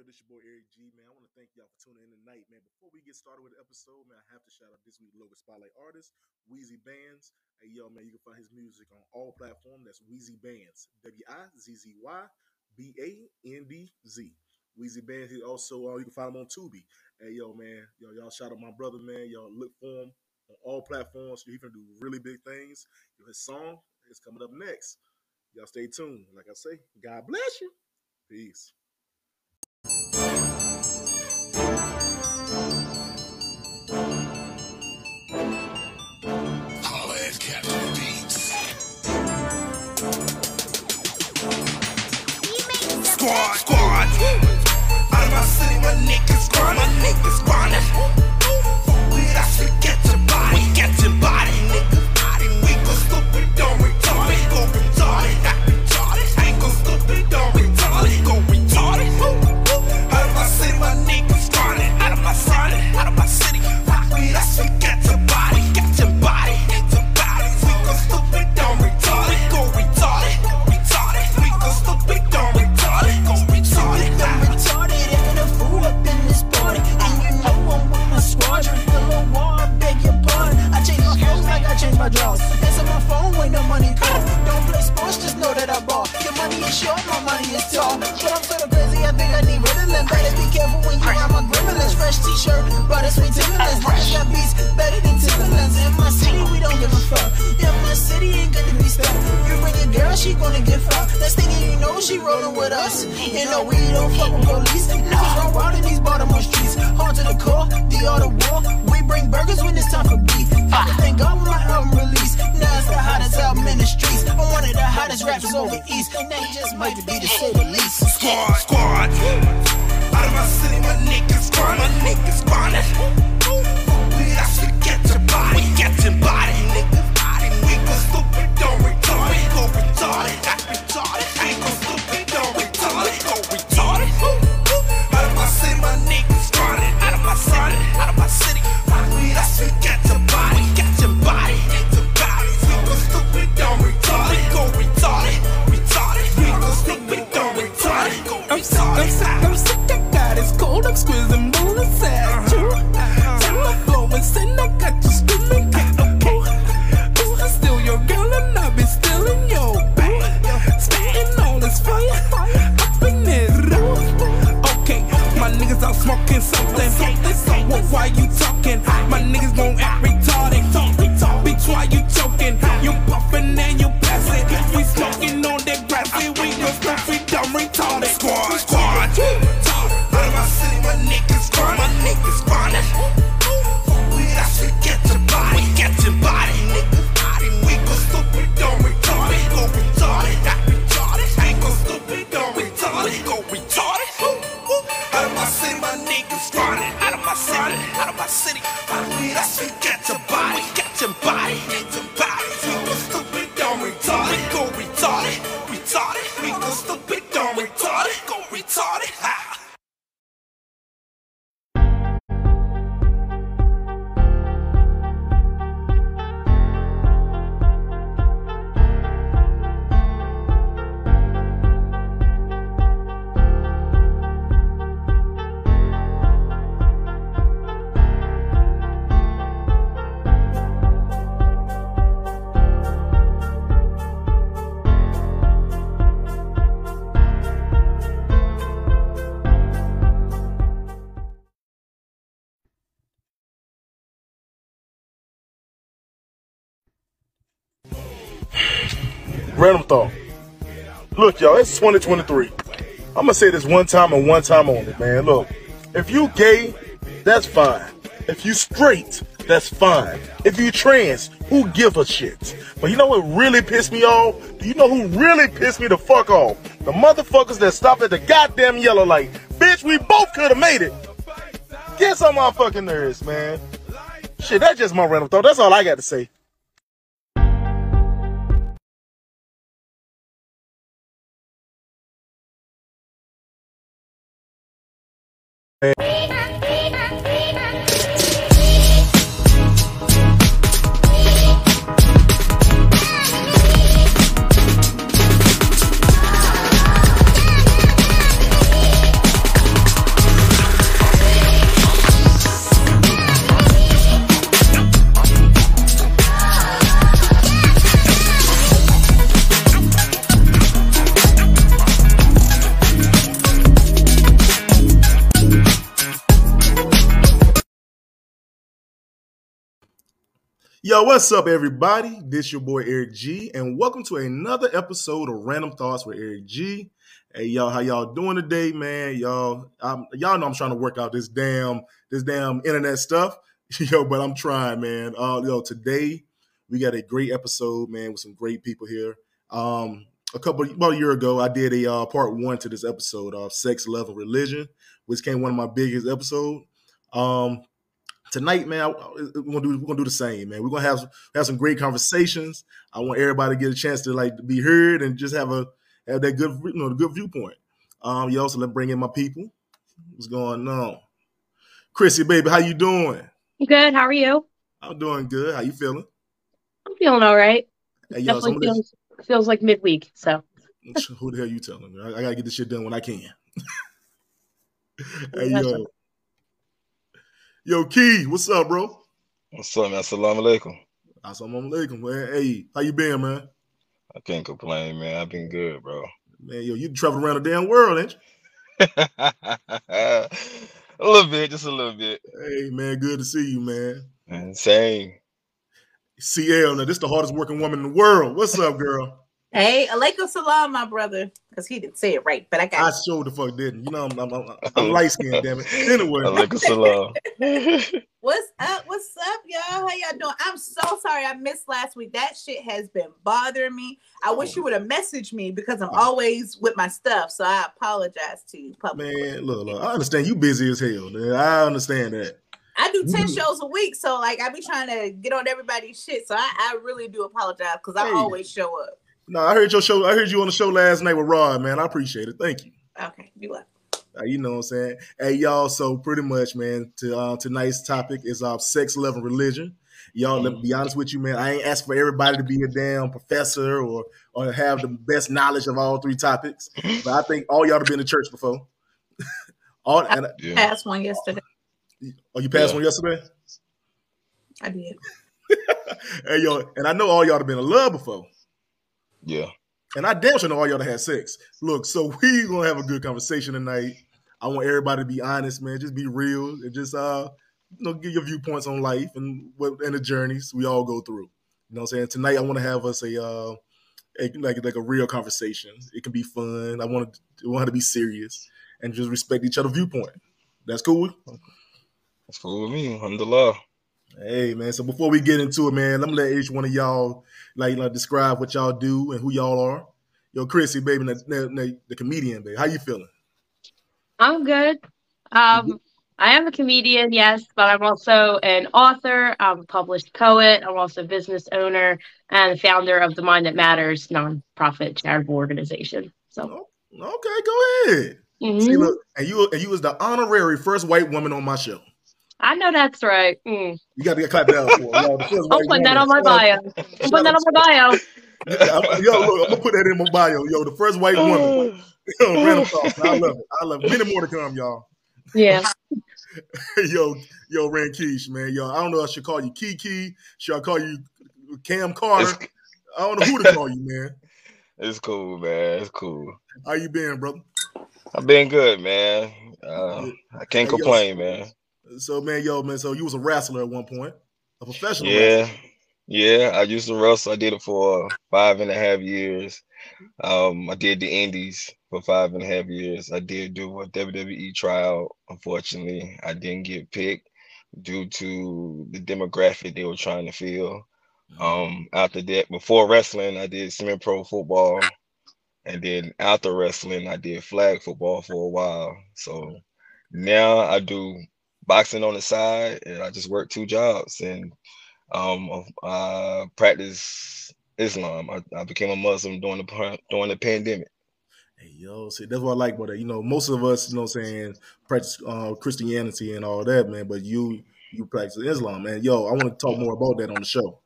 yo, this your boy Eric G, man. I want to thank y'all for tuning in tonight, man. Before we get started with the episode, man, I have to shout out this week's local spotlight artist, Wizzy BandZ. Hey, yo, man, you can find his music on all platforms. That's Wizzy BandZ, W I Z Z Y B A N D Z. Wizzy BandZ. He also uh, you can find him on Tubi. Hey, yo, man, yo, y'all shout out my brother, man. Y'all look for him on all platforms. He's gonna do really big things. Yo, his song is coming up next. Y'all stay tuned. Like I say, God bless you. Peace. Squad, squad. Out of my city, my niggas grind, my niggas grinding. Sweet got beats better than Timberlands. In my city, we don't give a fuck. My city, ain't to be stuck. You bring a girl, she gonna get fucked. Thing you know, she rolling with us. You know we don't fuck with police. Niggas run wild in these Baltimore streets. Hard to the core, the of war. We bring burgers when it's time for beef. Thank God my album release. Now it's the hottest album in the streets. I'm one of the hottest rappers over east. And they just might be say the least. Squad, squad. Out of my city, my niggas grind, my niggas grinding. Random thought. Look, y'all, it's 2023. I'm gonna say this one time and one time only, man. Look, if you gay, that's fine. If you straight, that's fine. If you trans, who give a shit? But you know what really pissed me off? Do you know who really pissed me the fuck off? The motherfuckers that stopped at the goddamn yellow light. Bitch, we both could have made it. Get some my fucking nerves, man. Shit, that's just my random thought. That's all I got to say. Hey. Yo, what's up, everybody? This your boy Eric G, and welcome to another episode of Random Thoughts with Eric G. Hey, y'all, how y'all doing today, man? Y'all, I'm, y'all know I'm trying to work out this damn, this damn internet stuff, yo. But I'm trying, man. Uh, yo, today we got a great episode, man, with some great people here. Um, a couple about a year ago, I did a uh, part one to this episode of Sex, Love, and Religion, which came one of my biggest episodes. Um, tonight, man, I- we're gonna do we're gonna do the same, man. We're gonna have have some great conversations. I want everybody to get a chance to like be heard and just have a have that good you know the good viewpoint. Um, you also let bring in my people. What's going on, Chrissy, baby? How you doing? Good. How are you? I'm doing good. How you feeling? I'm feeling all right. Hey, yo, Definitely of this, feels feels like midweek. So who the hell you telling me? I, I gotta get this shit done when I can. hey, yo, yo, Key, what's up, bro? What's up, man? Assalamu alaikum. Assalamu alaikum, man. Hey, how you been, man? I can't complain, man. I've been good, bro. Man, yo, you traveled around the damn world, ain't you? a little bit, just a little bit. Hey, man, good to see you, man. Man, same. CL, now this is the hardest working woman in the world. What's up, girl? Hey, alaikum salam, my brother. Because he didn't say it right, but I got. I got sure the fuck didn't. You know, I'm, I'm, I'm, I'm light skinned, damn it. Anyway, Alaikum salam. What's up? What's up, y'all? How y'all doing? I'm so sorry I missed last week. That shit has been bothering me. I wish you would have messaged me because I'm always with my stuff. So I apologize to you publicly. man, look, look, I understand you busy as hell. Man. I understand that. I do 10 Mhm. shows a week, so like I be trying to get on everybody's shit. So I, I really do apologize because I Hey. always show up. No, I heard your show. I heard you on the show last night with Rod, man. I appreciate it. Thank you. Okay, you up. Uh, you know what I'm saying? Hey, y'all. So pretty much, man. To uh, tonight's topic is uh, sex, love, and religion. Y'all, let me be honest with you, man. I ain't asked for everybody to be a damn professor or or have the best knowledge of all three topics. But I think all y'all have been to church before. all and Yeah. Passed one yesterday. oh, you passed Yeah. one yesterday. I did. hey, yo, and I know all y'all have been in love before. Yeah. And I damn sure know all y'all that had sex. Look, so we gonna have a good conversation tonight. I want everybody to be honest, man. Just be real and just uh, you know, give your viewpoints on life and what and the journeys we all go through. You know what I'm saying? Tonight I want to have us a uh a, like like a real conversation. It can be fun. I want to want to be serious and just respect each other's viewpoint. That's cool. That's cool with me. Alhamdulillah. Hey man, so before we get into it, man, let me let each one of y'all like, like describe what y'all do and who y'all are. Yo, Chrissy, baby, the, the, the comedian, baby, how you feeling? I'm good. Um, I am a comedian, yes, but I'm also an author. I'm a published poet. I'm also a business owner and founder of the Mind That Matters nonprofit charitable organization. So, Okay, go ahead. mhm. See, look, and you and you was the honorary first white woman on my show. I know that's right. Mm. You got to clap that out for her. Yo, I'm white putting that on my bio. I'm putting that on my bio. I'm- Yo, look, I'm gonna put that in my bio. Yo, the first white woman. Yo, random thoughts. I love it. I love it. Many more to come, y'all. Yeah. yo, yo, Rankeish, man. Yo, I don't know if I should call you Kiki. Should I call you Cam Carter? It's, I don't know who to call you, man. it's cool, man. It's cool. How you been, brother? I've been good, man. Uh, I can't Hey, yo, complain, man. So, man, yo, man. So you was a wrestler at one point, a professional. Yeah. wrestler. Yeah, I used to wrestle. I did it for five and a half years. Um, I did the Indies for five and a half years. I did do a WWE trial. Unfortunately, I didn't get picked due to the demographic they were trying to fill. Um, after that, before wrestling, I did semi-pro football, and then after wrestling, I did flag football for a while. So now I do boxing on the side, and I just work two jobs and um uh practice Islam. I, I became a Muslim during the during the pandemic. Hey, yo, see, that's what I like about that. You know, most of us, you know, what I'm saying practice uh, Christianity and all that, man. But you, you practice Islam, man. Yo, I want to talk more about that on the show.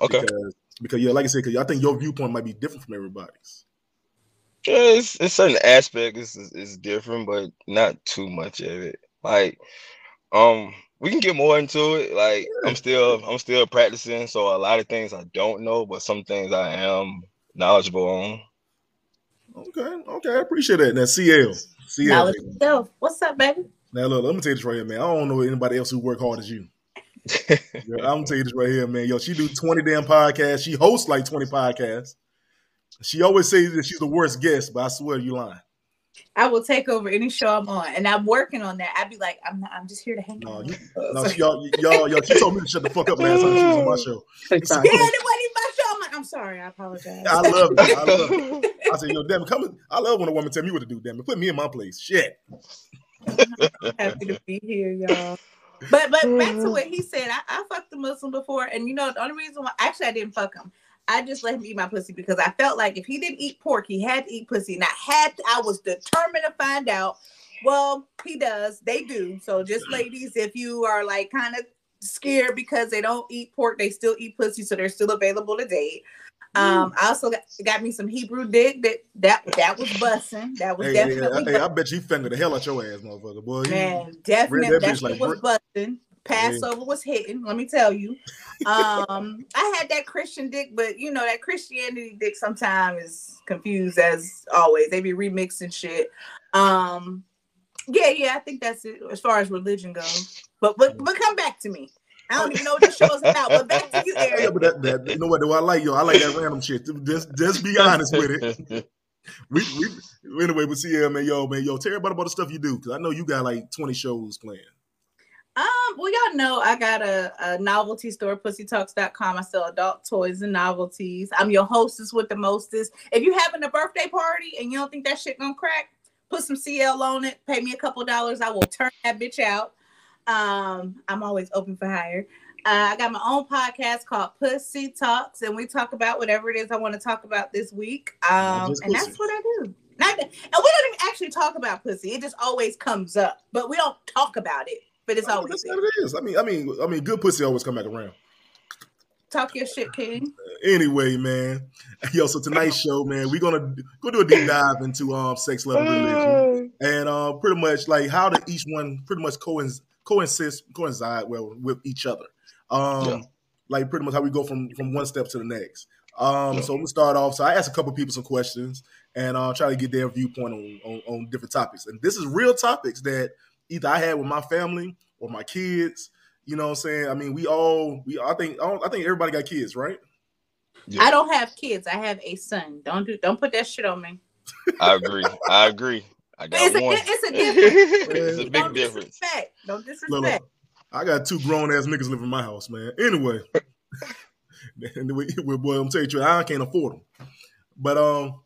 Okay. Because, because yeah, like I said, because I think your viewpoint might be different from everybody's. Yeah, it's, it's certain aspects is is different, but not too much of it. Like, um, we can get more into it. Like, I'm still I'm still practicing, so a lot of things I don't know, but some things I am knowledgeable on. Okay, okay, I appreciate that. Now, CL, CL. Knowledge baby. What's up, baby? Now, look, let me tell you this right here, man. I don't know anybody else who work hard as you. Yeah, I'm gonna tell you this right here, man. Yo, she do 20 damn podcasts. She hosts like 20 podcasts. She always says that she's the worst guest, but I swear you lying. I will take over any show I'm on, and I'm working on that. I'd be like, I'm not. I'm just here to hang No, out. you, no, so- she, y'all, y'all, y'all, she told me to shut the fuck up last time she was on my show. So yeah, sorry. it wasn't my show. I'm like, I'm sorry. I apologize. I love it. I love it. I said, yo, damn it, come. I love when a woman tell me what to do. Damn it, put me in my place. Shit. happy to be here, y'all. But but back to what he said. I, I fucked a Muslim before, and you know the only reason why actually I didn't fuck him. I just let him eat my pussy because I felt like if he didn't eat pork, he had to eat pussy, and I had to, I was determined to find out. Well, he does. They do. So just ladies, if you are like kind of scared because they don't eat pork, they still eat pussy, so they're still available to date. Um, I also got, got me some Hebrew dick that that that was busting. That was Hey, hey, definitely hey, I bet you fingered the hell out your ass, motherfucker. Boy, Man, definitely that that, like was brick. busting. Passover was hitting. Let me tell you. Um, I had that Christian dick, but you know that Christianity dick sometimes is confused as always. They be remixing shit. Um, yeah, yeah, I think that's it as far as religion goes. But but but come back to me. I don't even know what the show's about. But back to you, Yeah, but that, that you know what? Do I like yo? I like that random shit. Just just be honest with it. We, we anyway, but see, yeah, man, yo, man, yo, tell everybody about the stuff you do because I know you got like twenty shows planned. Um, well, y'all know I got a, a novelty store, pussytalks.com. I sell adult toys and novelties. I'm your hostess with the mostest. If you're having a birthday party and you don't think that shit gonna crack, put some CL on it, pay me a couple dollars. I will turn that bitch out. Um, I'm always open for hire. Uh, I got my own podcast called Pussy Talks, and we talk about whatever it is I want to talk about this week. Um, and that's what I do. Not, and we don't even actually talk about pussy. It just always comes up, but we don't talk about it. But it's I mean, always that's there. what it is. I mean, I mean, I mean, good pussy always come back around. Talk your shit, King. Anyway, man, yo, so tonight's show, man, we're gonna go do a deep dive into um sex, love, and religion. and uh, pretty much like how do each one pretty much coinc- coincide coincide well with each other. Um, Yeah. like pretty much how we go from from one step to the next. Um, Yeah. so we start off. So I asked a couple people some questions and uh, try to get their viewpoint on, on on different topics. And this is real topics that either I had with my family or my kids. You know what I'm saying? I mean, we all we I think I, don't, I think everybody got kids, right? Yeah. I don't have kids. I have a son. Don't do. Don't put that shit on me. I agree. I agree. I got It's a, one. it's a difference. it's a big don't difference. disrespect. Don't disrespect. look, I got two grown ass niggas living in my house, man. Anyway, and we, we, boy, I'm telling you, I can't afford them. But um,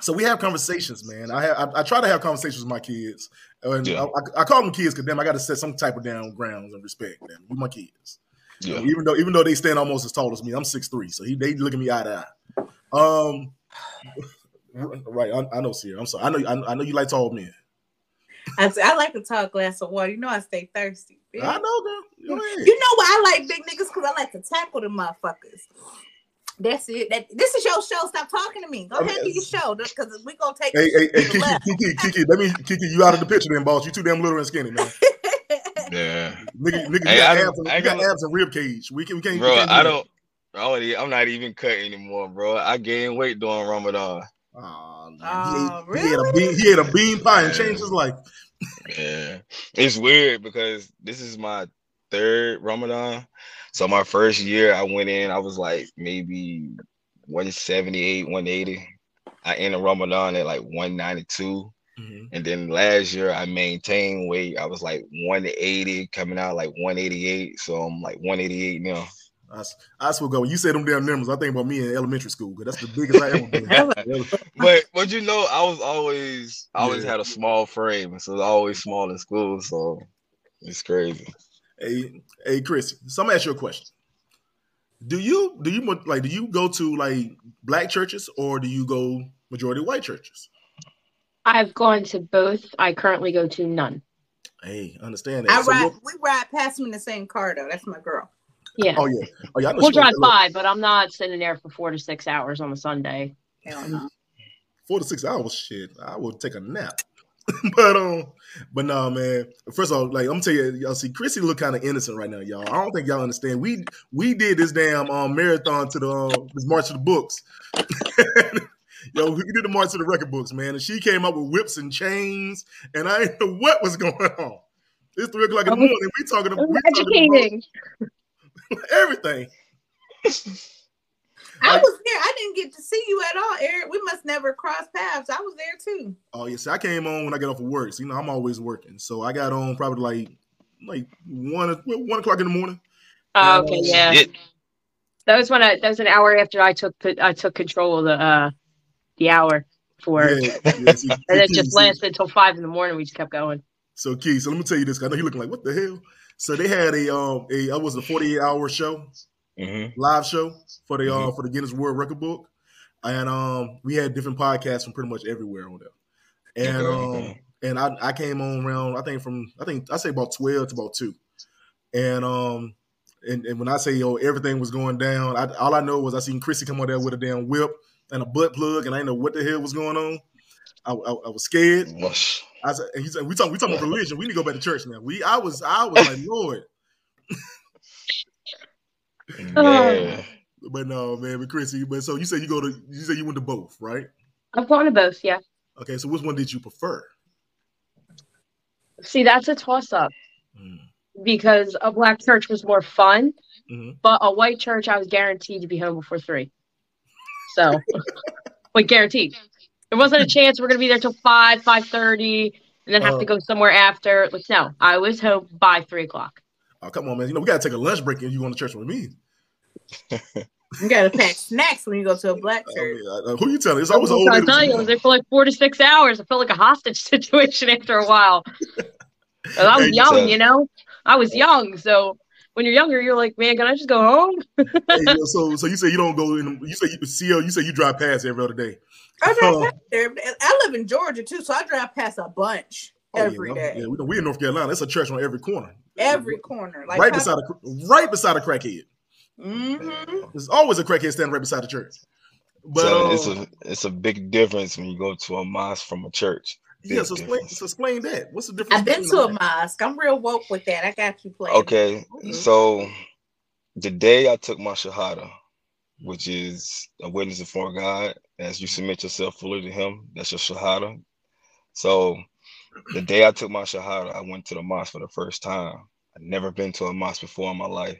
so we have conversations, man. I have I, I try to have conversations with my kids, and Yeah. I, I, I call them kids because damn, I got to set some type of down grounds and respect them. With my kids, Yeah. even though even though they stand almost as tall as me, I'm six three, so he, they look at me eye to eye. Um, right, I, I know, Sierra. I'm sorry. I know, I, I know you like tall men. I, say, I like to talk glass of water. You know I stay thirsty. bitch. I know, girl. You know why I like big niggas? Because I like to tackle the motherfuckers. That's it. That this is your show. Stop talking to me. Go I ahead mean, and do your show. Because we gonna take Hey, hey, hey, Kiki. Kiki, Kiki, let me, Kiki, you out of the picture then, boss. You too damn little and skinny, man. Yeah. Nigga, nigga, Hey, you got, abs, and, you got abs and rib cage. We can, we can't, Bro, we can't do I don't I only, I'm not even cutting anymore, bro. I gained weight during Ramadan. Aw, man. Oh, he, ate, he ate a bean, he ate a bean pie and Yeah. changed his life. Yeah. It's weird because this is my third Ramadan. So my first year I went in, I was like maybe 178, 180. I ended Ramadan at like 192. Mm-hmm. And then last year I maintained weight. I was like 180, coming out like 188. So I'm like 188 now. I swear, go. When you say them damn numbers, I think about me in elementary school because that's the biggest I ever been. But but you know, I was always I always Yeah. had a small frame, so I was always small in school. So it's crazy. Hey, hey, Chris. So I'm gonna ask you a question. Do you do you like do you go to like black churches or do you go majority white churches? I've gone to both. I currently go to none. Hey, understand that. I So ride. We ride past them in the same car though. That's my girl. Yeah. oh yeah, oh yeah. We'll drive by, but I'm not sitting there for four to six hours on a Sunday. Hell no. four to six hours. Shit, I will take a nap. but um, but no, man. First of all, like I'm gonna tell you, y'all see, Chrissy look kind of innocent right now, y'all. I don't think y'all understand. We we did this damn um marathon to the um, this march to the books. Yo, we did the march to the record books, man, and she came up with whips and chains, and I didn't know what was going on. It's three o'clock in the morning. We talking, I'm we talking about everything. I Like- was there. I didn't get to see you at all, Eric. We must never cross paths. I was there too. Oh yes, I came on when I got off of work. So, you know, I'm always working, so I got on probably like like one one o'clock in the morning. Oh, okay, yeah. It, That was when I that was an hour after I took I took control of the uh the hour for Yeah, yeah, see- and it see, just see. lasted until five in the morning. We just kept going. So Key, so let me tell you this. 'cause I know you're looking like, what the hell? So they had a um a I was a 48 hour show, mhm. live show for the uh Mhm. for the Guinness World Record book, and um we had different podcasts from pretty much everywhere on there, and Okay, um and I I came on around I think from I think I say about 12 to about two, and um. And, and when I say yo, everything was going down. I, all I know was I seen Chrissy come on there with a damn whip and a butt plug, and I didn't know what the hell was going on. I, I, I was scared. Mush. I said, and he said, "We talking, we talking about religion. We need to go back to church now." We, I was, I was like, Lord, Yeah. but no, man, but Chrissy, but so you said you go to, you said you went to both, right? I've gone to both, yeah. Okay, so which one did you prefer? See, that's a toss up Mm. because a black church was more fun, Mhm. but a white church I was guaranteed to be home before three. So, like guaranteed. There wasn't a chance we're gonna be there till five, five thirty, and then have Oh. to go somewhere after. Like, no, I was home by three o'clock. Oh, come on, man. You know we gotta take a lunch break and you going to church with me. You gotta pack snacks when you go to a black I church. mean, uh, who you telling? It's always an old I lady. tell you, I was there for like four to six hours. I felt like a hostage situation after a while. I was Hey, young, you know. I was young, so when you're younger, you're like, man, can I just go home? Hey, yo, so, so you say you don't go in. You say you CL. You say you drive past every other day. I drive Oh. past there. I live in Georgia too, so I drive past a bunch Oh, yeah, every no. day, Yeah, we, we in North Carolina. It's a church on every corner. every corner. Like right beside a right beside a crackhead. Hmm There's always a crackhead standing right beside the church. But so uh, it's a it's a big difference when you go to a mosque from a church. yeah, so explain, so explain that. What's the difference? I've been to a mosque. I'm real woke with that. I got you playing. Okay, Okay. so the day I took my shahada, which is a witness before God, as you submit yourself fully to Him, that's your shahada. So the day I took my shahada, I went to the mosque for the first time. I'd never been to a mosque before in my life.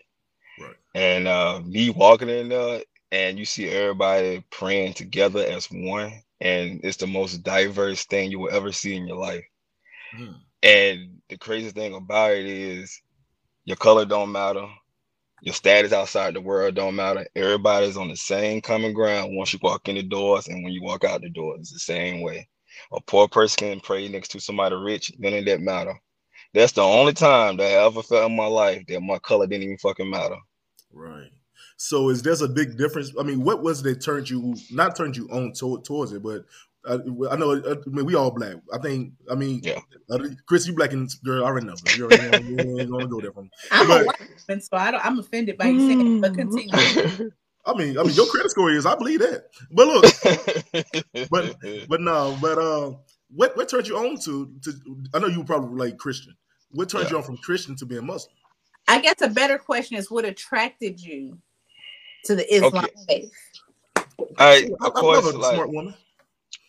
Right. And uh, me walking in there, and you see everybody praying together as one, and it's the most diverse thing you will ever see in your life. Hmm. And the crazy thing about it is your color don't matter, your status outside the world don't matter. Everybody's on the same common ground once you walk in the doors, and when you walk out the doors, it's the same way. A poor person can pray next to somebody rich, none of that matter. That's the only time that I ever felt in my life that my color didn't even fucking matter. Right. So is there's a big difference? I mean, what was that turned you not turned you on to, towards it, but uh, I know uh, I mean we all black. I think I mean Yeah. uh, Chris, you black and girl. I already know. You already know. You ain't gonna go there from. I'm But- a white woman, so I don't, I'm offended by you saying it, but continue. I mean, I mean your credit score is. I believe that. But look, But- but no, but um, what what turned you on to? to I know you were probably like Christian. What turned Yeah. you on from Christian to being Muslim? I guess a better question is what attracted you to the Islam Okay. faith? All right, I, of love course, a like smart woman.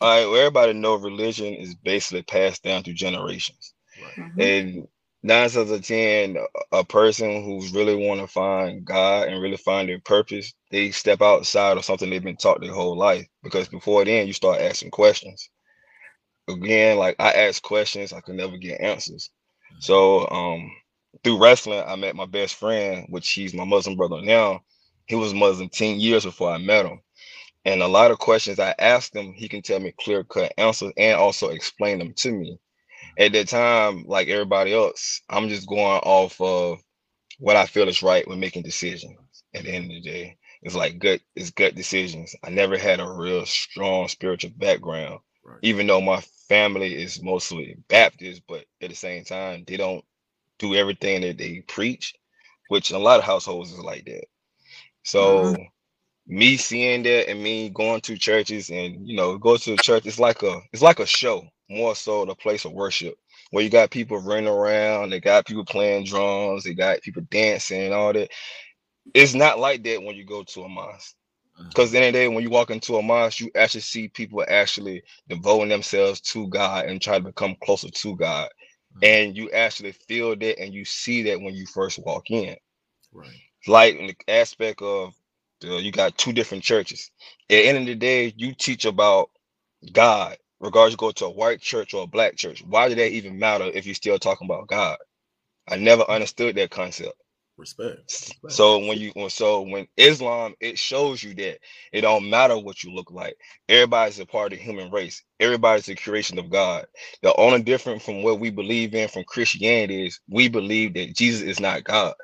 all right, well, everybody know religion is basically passed down through generations. Mhm. And nine out of ten, a- a person who's really want to find God and really find their purpose, they step outside of something they've been taught their whole life. Because before then, you start asking questions. Again, like I asked questions, I could never get answers. So, um, through wrestling, I met my best friend, which he's my Muslim brother now. He was Muslim 10 years before I met him. And a lot of questions I asked him, he can tell me clear cut answers and also explain them to me at that time, like everybody else, I'm just going off of what I feel is right when making decisions. At the end of the day, it's like gut, it's gut decisions. I never had a real strong spiritual background, Right. even though my family is mostly Baptist, but at the same time, they don't do everything that they preach, which a lot of households is like that. So mm-hmm. me seeing that and me going to churches and you know go to the church it's like a it's like a show more so the place of worship where you got people running around they got people playing drums they got people dancing and all that. It's not like that when you go to a mosque because the end of the day when you walk into a mosque you actually see people actually devoting themselves to god and try to become closer to god mm-hmm. and you actually feel that and you see that when you first walk in Right. like in the aspect of the, you got two different churches. At the end of the day, you teach about God, regardless you go to a white church or a black church. Why did that even matter if you're still talking about God? I never mm-hmm. understood that concept. Respect. Respect. So when you when- so when Islam it shows you that it don't matter what you look like. Everybody's a part of the human race. Everybody's a creation of God. The only difference from what we believe in from Christianity is we believe that Jesus is not God.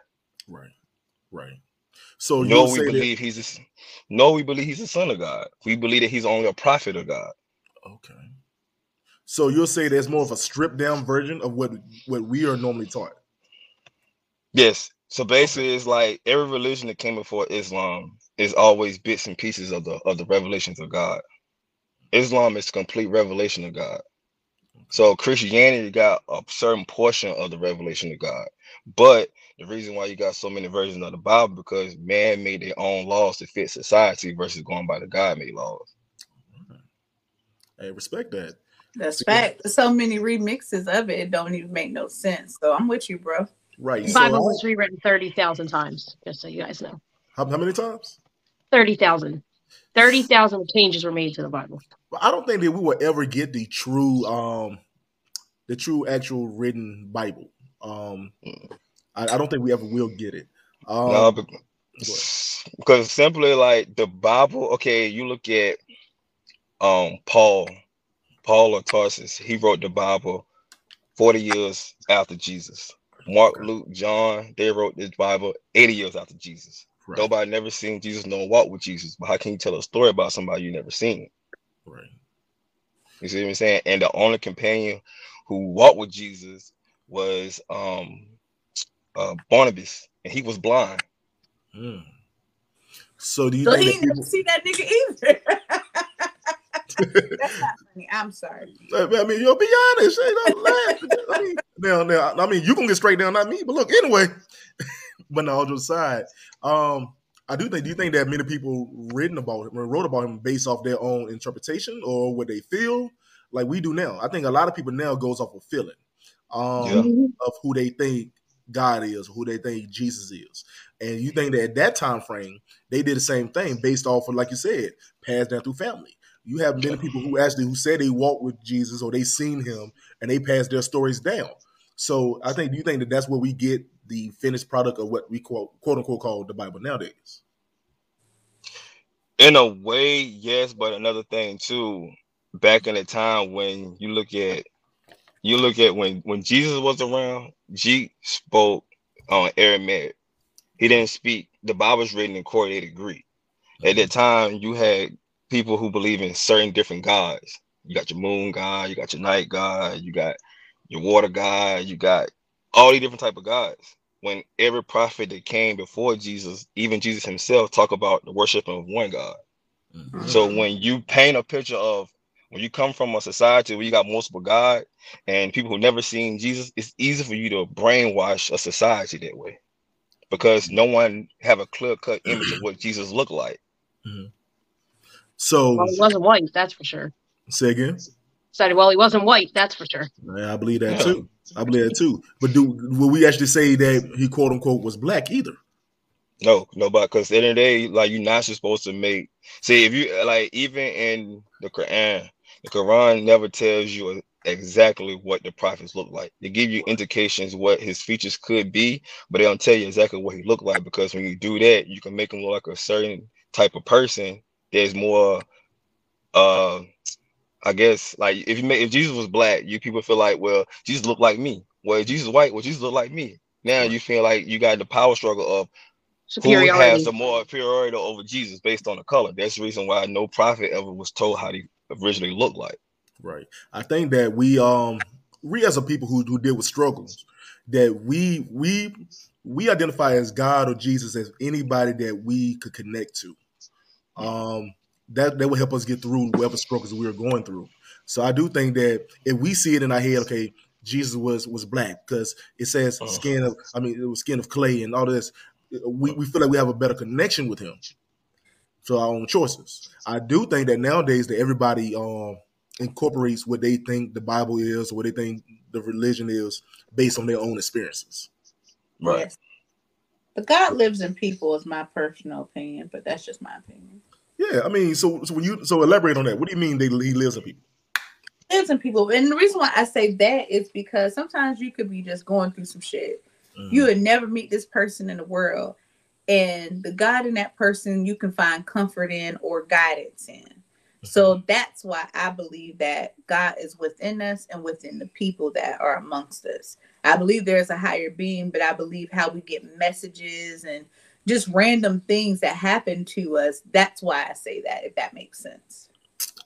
Right. Right. So no, we say that believe he's a, no, we believe he's the son of God. We believe that he's only a prophet of God. okay. So you'll say there's more of a stripped down version of what what we are normally taught. Yes. So basically, it's like every religion that came before Islam is always bits and pieces of the of the revelations of God. Islam is complete revelation of God. So Christianity got a certain portion of the revelation of God. But the reason why you got so many versions of the Bible because man made their own laws to fit society versus going by the God made laws. Hey, respect that. That's See? fact. There's so many remixes of it, it don't even make no sense. So I'm with you, bro. Right. The So Bible I- was rewritten 30,000 times, just so you guys know. how, how many times? 30,000. 30,000 changes were made to the Bible. But I don't think that we will ever get the true, um, the true actual written Bible. Um, I, I don't think we ever will get it. Um, no, bec- because simply like the Bible, okay, you look at um Paul, Paul of Tarsus, he wrote the Bible 40 years after Jesus. Mark, Okay. Luke, John, they wrote this Bible 80 years after Jesus. right, Nobody never seen Jesus, no walk with Jesus. But how can you tell a story about somebody you never seen? right. You see what I'm saying? And the only companion who walked with Jesus was um uh Barnabas, and he was blind. Mm. So do you So think he that ain't never see that nigga either. That's not funny. I'm sorry. I mean, you'll be honest. Hey, don't laugh. I mean, now, now, I mean, you can get straight down, not me. But look, anyway. but no, all jokes aside, um, I do think. Do you think that many people written about him or wrote about him based off their own interpretation or what they feel, like we do now? I think a lot of people now goes off of feeling, um, Yeah. of who they think God is, who they think Jesus is, and you think that at that time frame they did the same thing based off of, like you said, passed down through family. You have many people who actually who say they walked with Jesus or they seen him and they pass their stories down. So I think you think that that's where we get the finished product of what we quote quote unquote call the Bible nowadays? In a way, yes, but another thing too, back in the time when you look at you look at when when Jesus was around, G spoke on Aramaic. He didn't speak. The Bible's written in coordinated Greek. At that time, you had people who believe in certain different gods. You got your moon god, you got your night god, you got your water god, you got all these different type of gods. When every prophet that came before Jesus, even Jesus himself, talk about the worship of one God. Mm-hmm. So when you paint a picture of when you come from a society where you got multiple God and people who never seen Jesus, it's easy for you to brainwash a society that way because no one have a clear cut image of what Jesus looked like. Mm-hmm. So Well, he wasn't white, that's for sure. say again. Said, well, he wasn't white, that's for sure. Yeah, I believe that too. I believe that too. But do will we actually say that he quote unquote was black either? No, no, but because at the end of the day, like you're not just supposed to make see if you like even in the Quran, the Quran never tells you exactly what the prophets look like. They give you indications what his features could be, but they don't tell you exactly what he looked like because when you do that, you can make him look like a certain type of person. There's more uh I guess like if you make if Jesus was black, you people feel like, well, Jesus looked like me. Well, if Jesus white, well, Jesus look like me. Now you feel like you got the power struggle of who has the more superiority over Jesus based on the color. That's the reason why no prophet ever was told how he originally looked like. Right. I think that we um we as a people who, who deal with struggles, that we we we identify as God or Jesus as anybody that we could connect to. Um that that will help us get through whatever struggles we are going through. So I do think that if we see it in our head, okay, Jesus was was black because it says Uh-huh. skin of I mean it was skin of clay and all this. We, we feel like we have a better connection with him. So our own choices. I do think that nowadays that everybody um incorporates what they think the Bible is or what they think the religion is based on their own experiences. Right. Yes. But God lives in people is my personal opinion, but that's just my opinion. Yeah, I mean, so so when you so elaborate on that. What do you mean they he lives in people? Lives in people, and the reason why I say that is because sometimes you could be just going through some shit. Mm-hmm. You would never meet this person in the world, and the God in that person you can find comfort in or guidance in. So that's why I believe that God is within us and within the people that are amongst us. I believe there's a higher being, but I believe how we get messages and just random things that happen to us. That's why I say that, if that makes sense.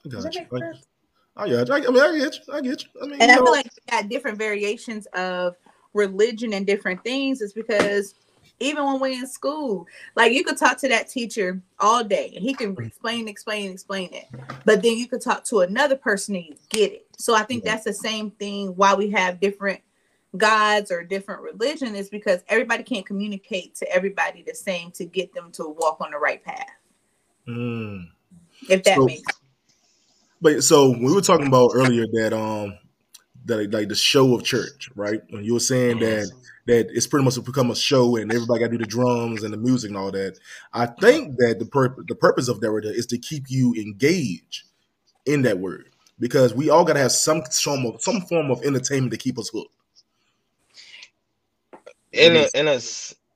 I Does got that you. make I, sense? I got you. I, I mean, I get you. I get you. I mean, And you I know, feel like we got different variations of religion and different things is because even when we're in school, like you could talk to that teacher all day and he can explain, explain, explain it. But then you could talk to another person and you get it. So I think that's the same thing why we have different gods or different religion is because everybody can't communicate to everybody the same to get them to walk on the right path. mm. If that So- makes sense. But so we were talking about earlier that um that like the show of church, right? When you were saying that that it's pretty much become a show and everybody got to do the drums and the music and all that. I think that the purpose the purpose of that is to keep you engaged in that word because we all got to have some of some form of entertainment to keep us hooked. In a in a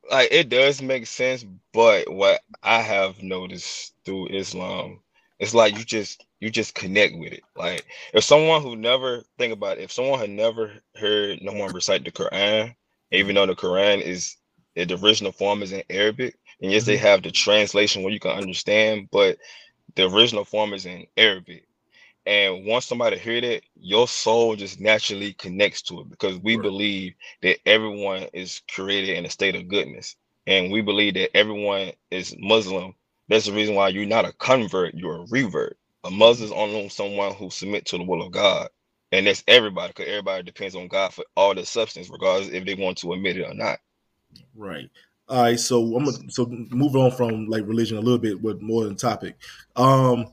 like it does make sense, but what I have noticed through Islam, it's like you just you just connect with it. Like if someone who never think about it, if someone had never heard no one recite the Quran, even though the Quran is the original form is in Arabic, and yes, they mm-hmm. have the translation where you can understand, but the original form is in Arabic. And once somebody hear that, your soul just naturally connects to it because we Right. believe that everyone is created in a state of goodness. And we believe that everyone is Muslim. That's the reason why you're not a convert, you're a revert. A Muslim is only someone who submit to the will of God. And that's everybody, because everybody depends on God for all the substance, regardless if they want to admit it or not. Right. All right. So I'm gonna so move on from like religion a little bit, but more than topic. Um.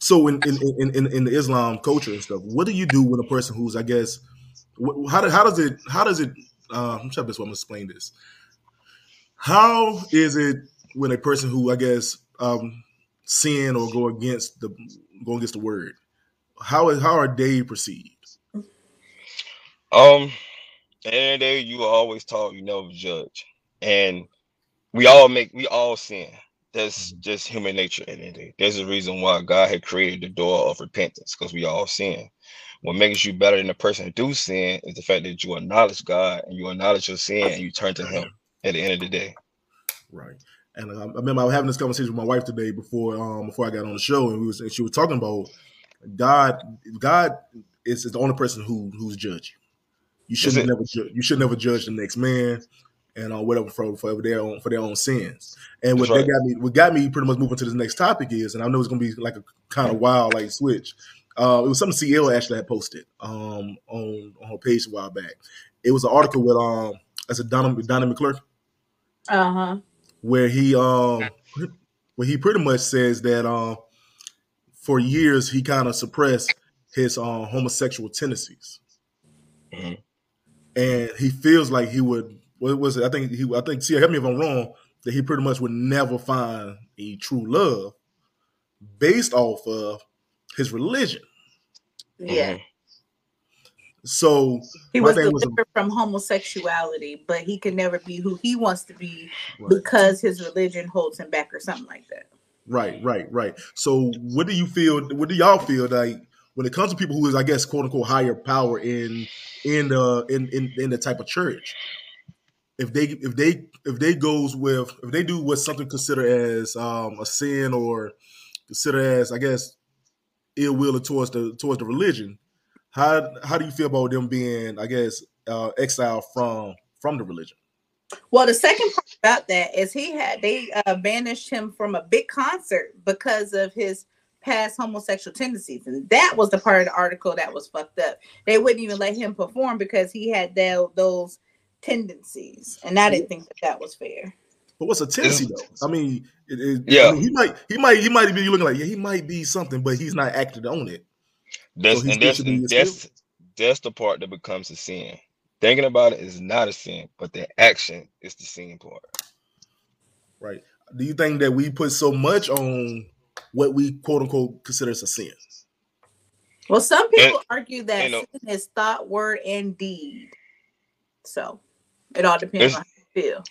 So in in, in in in the Islam culture and stuff, what do you do when a person who's I guess how how does it how does it uh, I'm gonna explain this. How is it when a person who I guess um sin or go against the go against the word? How is how are they perceived? Um, of the day, you are always taught you never judge. And we all make we all sin. That's just human nature at the end of the day. There's a reason why God had created the door of repentance, because we all sin. What makes you better than the person who do sin is the fact that you acknowledge God and you acknowledge your sin and you turn to him at the end of the day. Right. And um, I remember I was having this conversation with my wife today before um before I got on the show, and we was and she was talking about God. God is, is the only person who who's judge you. Should it? never ju- you should never judge the next man and uh, whatever for, for their own for their own sins. And what right. got me what got me pretty much moving to this next topic is, and I know it's gonna be like a kind of wild like switch. Uh, it was something CL actually had posted um on on her page a while back. It was an article with um as a Donnie Donnie McClurkin Uh huh. where he um where he pretty much says that um for years he kind of suppressed his um homosexual tendencies Mhm. and he feels like he would what was it i think he i think see help me if i'm wrong that he pretty much would never find a true love based off of his religion Yeah. Mhm. so He was thing was- delivered from homosexuality, but he can never be who he wants to be Right. because his religion holds him back or something like that. Right, right, right. So, what do you feel? What do y'all feel like when it comes to people who is, I guess, quote unquote, higher power in in the in in, in the type of church? If they if they if they goes with if they do what's something considered as um, a sin or considered as I guess ill will towards the towards the religion, how how do you feel about them being I guess uh, exiled from from the religion? Well, the second part about that is he had they uh, banished him from a big concert because of his past homosexual tendencies, and that was the part of the article that was fucked up. They wouldn't even let him perform because he had tho- those tendencies, and I didn't think that that was fair. But what's a tendency though? I mean, it, it, Yeah. I mean, he might, he might, he might be looking like, yeah, he might be something, but he's not acting on it. That's So and that's and excluded? that's that's the part that becomes a sin. Thinking about it is not a sin, but the action is the sin part. Right. Do you think that we put so much on what we quote unquote consider as a sin? Well, some people And- argue that and, uh, sin is thought, word, and deed. So it all depends It's- on how you feel.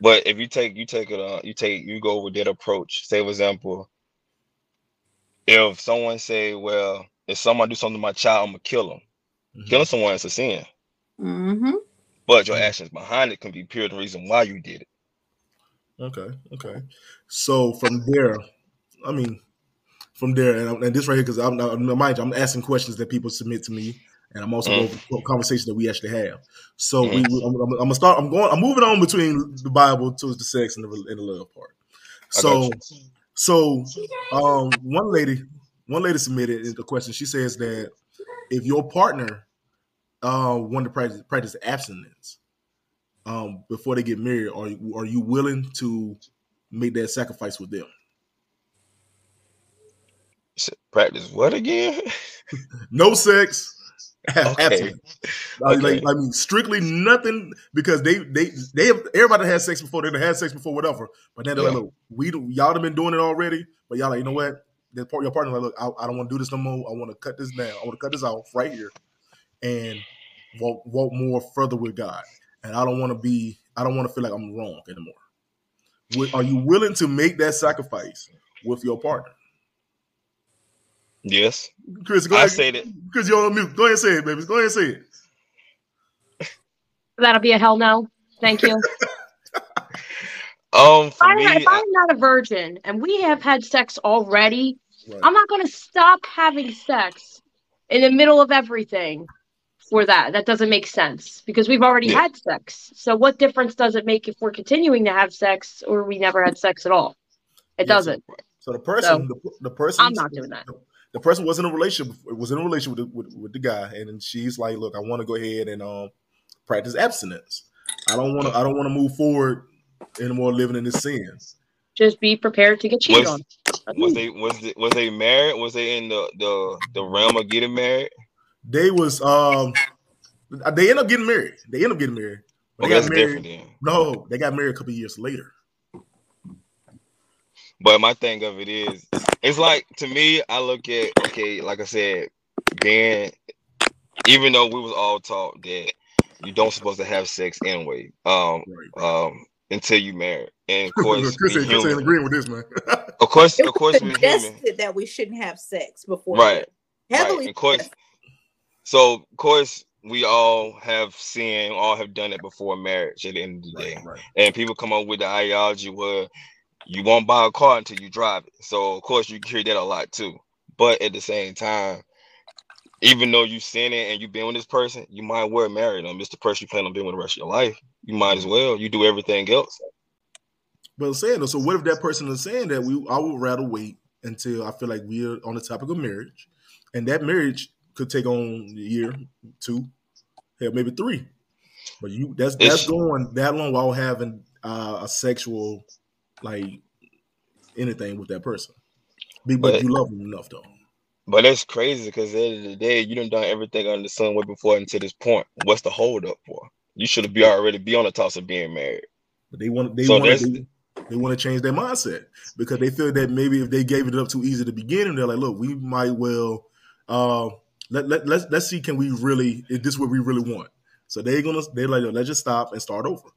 But if you take you take it uh you take you go with that approach. Say for example, if someone say, well, if someone do something to my child, I'm gonna kill them. Mhm. Killing someone is a sin, Mm-hmm. but your actions behind it can be pure the reason why you did it. Okay, okay. So from there, I mean, from there, and, and this right here, because I'm, I'm mind you, I'm asking questions that people submit to me, and I'm also going over conversations that we actually have. So Mhm. we- I'm, I'm, I'm gonna start. I'm going. I'm moving on between the Bible to the sex and the and the love part. So, so um, one lady, one lady submitted a question. She says that if your partner uh, wanted to practice, practice abstinence um, before they get married, are are you willing to make that sacrifice with them? Practice what again? No sex, Okay. Uh, Okay. Like, I mean, strictly nothing because they they they have everybody had sex before. They had sex before, whatever. But then they're Yeah. like, look, we y'all have been doing it already. But y'all like, you know what? That part your partner like, look, I, I don't want to do this no more. I want to cut this down. I want to cut this off right here and walk walk more further with God. And I don't want to be. I don't want to feel like I'm wrong anymore. Are you willing to make that sacrifice with your partner? Yes, Chris, go I ahead. say that. Chris, you're on mute. Go ahead and say it, baby. Go ahead and say it. That'll be a hell no. Thank you. Um, for I'm, me, if I- I'm not a virgin and we have had sex already, Right. I'm not going to stop having sex in the middle of everything for that. That doesn't make sense because we've already Yeah. had sex. So what difference does it make if we're continuing to have sex or we never had sex at all? It Yeah, doesn't. So the person, the, the person, I'm not doing that. The person was in a relationship, was in a relationship with the, with, with the guy, and then she's like, "Look, I want to go ahead and um practice abstinence. I don't want to. I don't want to move forward anymore living in this sin." Just be prepared to get cheated Was- on. Was they was they, was they married? Was they in the the the realm of getting married? They was um, they end up getting married. They end up getting married. But Well, they that's got different married. then. No, they got married a couple years later. But my thing of it is, it's like to me, I look at okay, like I said, being even though we was all taught that you don't supposed to have sex anyway, um, Right. um, until you marry, and of course, Chris, ain't, Chris ain't agreeing with this, man. of course, It of course, was we're human, suggested that we shouldn't have sex before. right? Heavily. Right. Of course. So, of course, we all have seen, all have done it before marriage. At the end of the day, right, right. and people come up with the ideology where you won't buy a car until you drive it. So of course you hear that a lot too. But at the same time, even though you've seen it and you've been with this person, you might well marry them. It's the person you plan on being with the rest of your life. You might as well. You do everything else. But I'm saying though, so what if that person is saying that we I would rather wait until I feel like we're on the topic of marriage, and that marriage could take on a year, two, hell, maybe three. But you that's that's It's- going that long while having uh, a sexual like anything with that person. But, But- you love them enough though. But that's crazy because at the end of the day, you done done everything under the sun way before until this point. What's the hold up for? You should have be already be on the toss of being married. But they want they So want they, they want to change their mindset because they feel that maybe if they gave it up too easy to begin, and they're like, look, we might well uh, let, let let's let's see can we really is this what we really want? So they're gonna they're like, let's just stop and start over.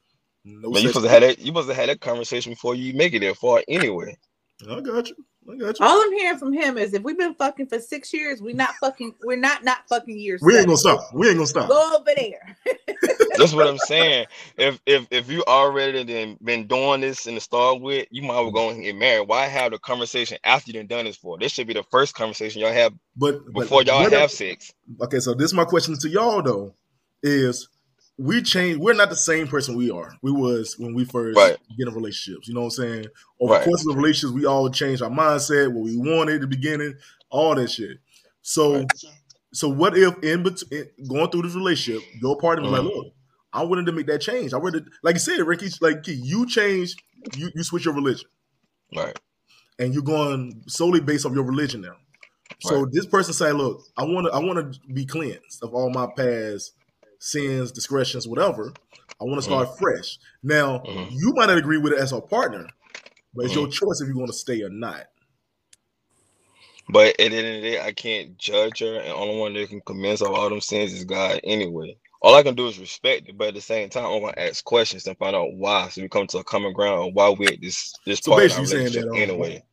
No Man, you sex- supposed to have that. You supposed to have that conversation before you make it there far anyway. I got you. I got you. All I'm hearing from him is if we've been fucking for six years, we not fucking. We're not not fucking years. We ain't gonna stop. We ain't gonna stop. Go over there. That's what I'm saying. If if if you already been been doing this in the start with, you might well go and get married. Why have the conversation after you done done this for? This should be the first conversation y'all have But, but before y'all what if- have sex. Okay, so this is my question to y'all though: is we change? We're not the same person we are. We was when we first Right. get in relationships. You know what I'm saying? Over Right. the course of the relationships, we all changed our mindset, what we wanted at the beginning, all that shit. So, Right. so what if in between going through this relationship, your partner was Mhm. like, "Look, I'm willing to make that change. I really, like you said, Ricky, like you change, you you switch your religion." Right. and you're going solely based off your religion now. So Right. this person say, "Look, I want to, I want to be cleansed of all my past sins, discretions, whatever. I want to start fresh." Now, Mhm. you might not agree with it as a partner, but it's your choice if you want to stay or not. But at the end of the day, I can't judge her, and only one that can convince of all them sins is God anyway. All I can do is respect it, but at the same time, I'm gonna ask questions and find out why, so we come to a common ground on why we're at this this So part in our basically, you're saying that um, anyway.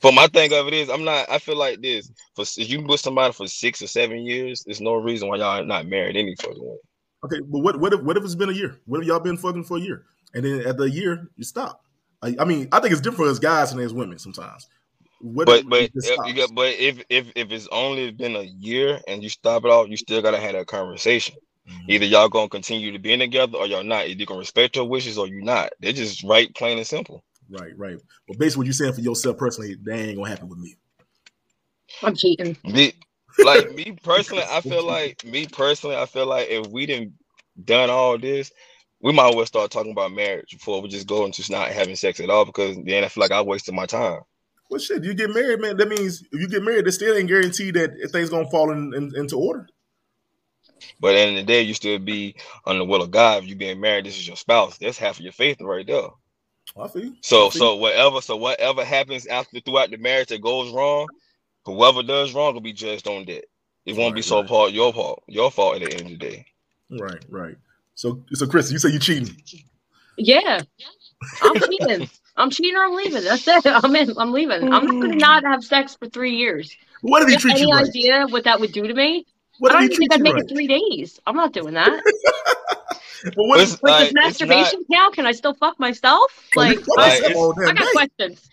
But my thing of it is, I'm not. I feel like this: for if you with somebody for six or seven years, there's no reason why y'all are not married any fucking way. Okay, but what what if what if it's been a year? What if y'all been fucking for a year, and then at the year you stop? I, I mean, I think it's different as guys and as women sometimes. What But if but if, you got- but if if if it's only been a year and you stop it off, you still gotta have that conversation. Mhm. Either y'all gonna continue to be together or y'all not. Either you can respect your wishes or you not. They're just right, plain and simple. Right, right. Well, basically, what you're saying for yourself personally, that ain't gonna happen with me. I'm cheating. Me, like me personally, I feel like me personally, I feel like if we didn't done all this, we might as well start talking about marriage before we just go into not having sex at all. Because then I feel like I wasted my time. Well, shit, you get married, man. That means if you get married, it still ain't guaranteed that things gonna fall in, in, into order. But at the end of the day, you still be on the will of God. If you being married, this is your spouse. That's half of your faith right there. I feel you. So I feel so whatever so whatever happens after throughout the marriage that goes wrong, whoever does wrong will be judged on that. It won't be Right, so right. part your fault, your fault at the end of the day. right, right. So, so Chris, you say you cheating? Yeah, I'm cheating. I'm cheating or I'm leaving. That's it. I'm in. I'm leaving. I'm not gonna not have sex for three years. What if he You have treat any you right? idea what that would do to me? What I if don't he even think I'd you make right? it three days. I'm not doing that. But what if, like, does it's not- masturbation count? Can I still fuck myself? Like, can fuck like, yourself it's- all damn I got day. questions.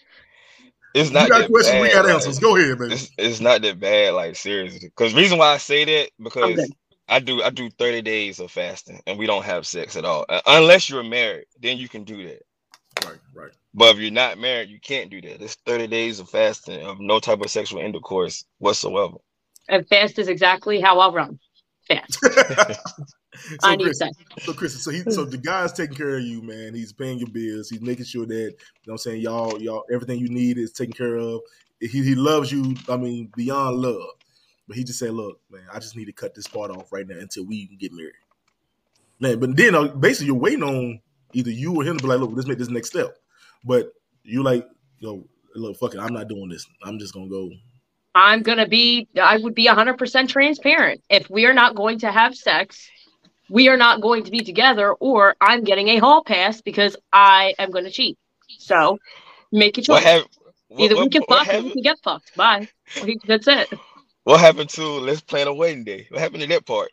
It's You not got that questions, we bad, got like, answers. Go ahead, man. It's, it's not that bad, like seriously. Because reason why I say that because good. I do I do 30 days of fasting and we don't have sex at all. Uh, unless you're married, then you can do that. Right, right. But if you're not married, you can't do that. It's 30 days of fasting of no type of sexual intercourse whatsoever. And fast is exactly how I'll run. Fast. so I need Chris, so Chris, so he, so the guy's taking care of you, man. He's paying your bills. He's making sure that you know what I'm saying y'all, y'all, everything you need is taken care of. He he loves you. I mean, beyond love. But he just said, "Look, man, I just need to cut this part off right now until we can get married." Man, but then uh, basically you're waiting on either you or him to be like, "Look, let's make this next step." But you like, yo, look, fuck it, I'm not doing this. I'm just gonna go. I'm gonna be. I would be 100% transparent. If we are not going to have sex, we are not going to be together, or I'm getting a hall pass because I am going to cheat. So make What choice. have what, Either we what, can what fuck or we can get fucked. Bye. That's it. what happened to let's plan a wedding day? What happened to that part?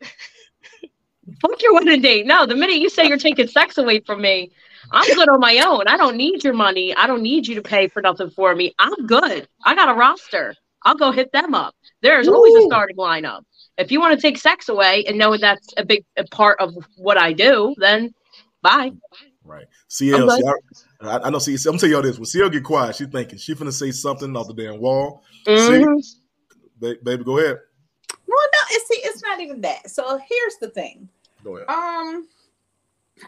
Fuck your wedding date. No, the minute you say you're taking sex away from me, I'm good on my own. I don't need your money. I don't need you to pay for nothing for me. I'm good. I got a roster. I'll go hit them up. There's always a starting lineup. If you want to take sex away and know that's a big a part of what I do, then bye. Right. CL, I'm see, I, I know. See, I'm gonna tell y'all this. When CL get quiet, she thinking she finna say something off the damn wall. Mhm. Ba- baby, go ahead. Well, no, it's see, it's not even that. So here's the thing. Go ahead. Um,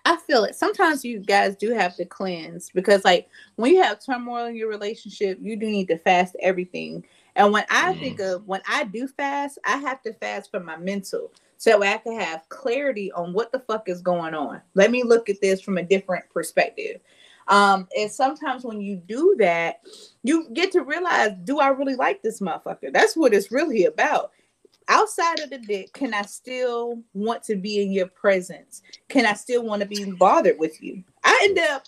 I feel it. Sometimes you guys do have to cleanse because, like, when you have turmoil in your relationship, you do need to fast everything. And when I Mm. think of when I do fast, I have to fast for my mental, so that way I can have clarity on what the fuck is going on. Let me look at this from a different perspective. Um, and sometimes when you do that, you get to realize, do I really like this motherfucker? That's what it's really about outside of the dick, can I still want to be in your presence? Can I still want to be bothered with you? I end up,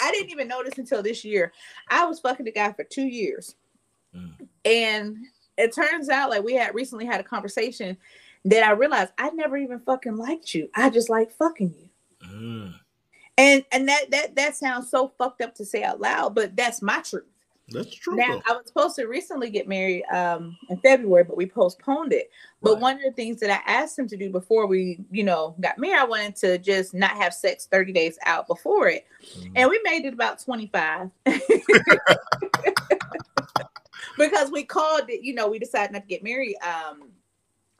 I didn't even notice until this year. I was fucking the guy for two years. Mm. And it turns out like we had recently had a conversation that I realized I never even fucking liked you. I just like fucking you. Mm, And and that that that sounds so fucked up to say out loud, but that's my truth. that's true. Now though. I was supposed to recently get married um in February, but we postponed it. But Right. one of the things that I asked him to do before we, you know, got married, I wanted to just not have sex 30 days out before it. Mhm. And we made it about 25. because we called it, you know, we decided not to get married um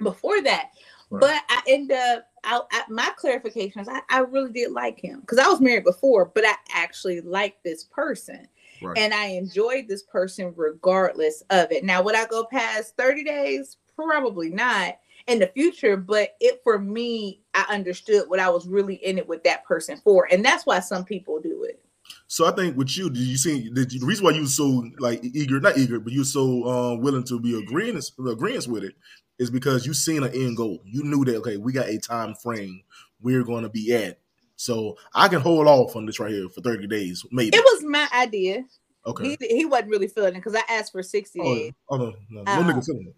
before that. Right. But I end up I, I, my clarification is I, I really did like him because I was married before, but I actually liked this person Right. and I enjoyed this person regardless of it. Now, would I go past 30 days? Probably not in the future, but it for me, I understood what I was really in it with that person for. And that's why some people do it. So I think with you, did you see did you, the reason why you were so like eager, not eager, but you were so um, willing to be agreeing agreeance with it is because you seen an end goal. You knew that okay, we got a time frame we're going to be at. So I can hold off on this right here for thirty days, maybe. It was my idea. okay. He, he wasn't really feeling it because I asked for 60 Oh, days. oh no, no, no Uh, nigga feeling it.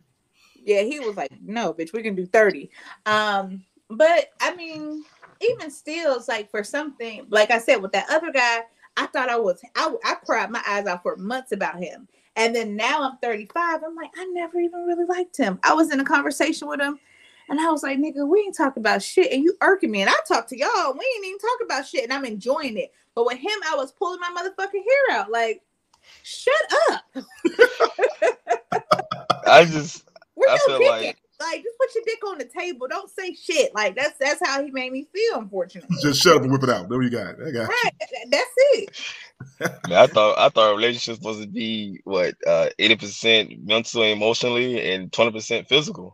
Yeah, he was like, no, bitch, we can do 30. Um, but I mean, even still, it's like for something, like I said, with that other guy, I thought I was, I, I cried my eyes out for months about him. And then now I'm 35. I'm like, I never even really liked him. I was in a conversation with him and I was like, nigga, we ain't talking about shit. And you irking me. And I talk to y'all. We ain't even talk about shit. And I'm enjoying it. But with him, I was pulling my motherfucking hair out. Like, shut up. I just Where I your feel like-? Like, just put your dick on the table. Don't say shit. Like, that's that's how he made me feel, unfortunately. Just shut up and whip it out. There you got it. I got. Right. that- That's it. man, I thought I thought relationships supposed to be what uh eighty percent mental and emotionally and twenty percent physical.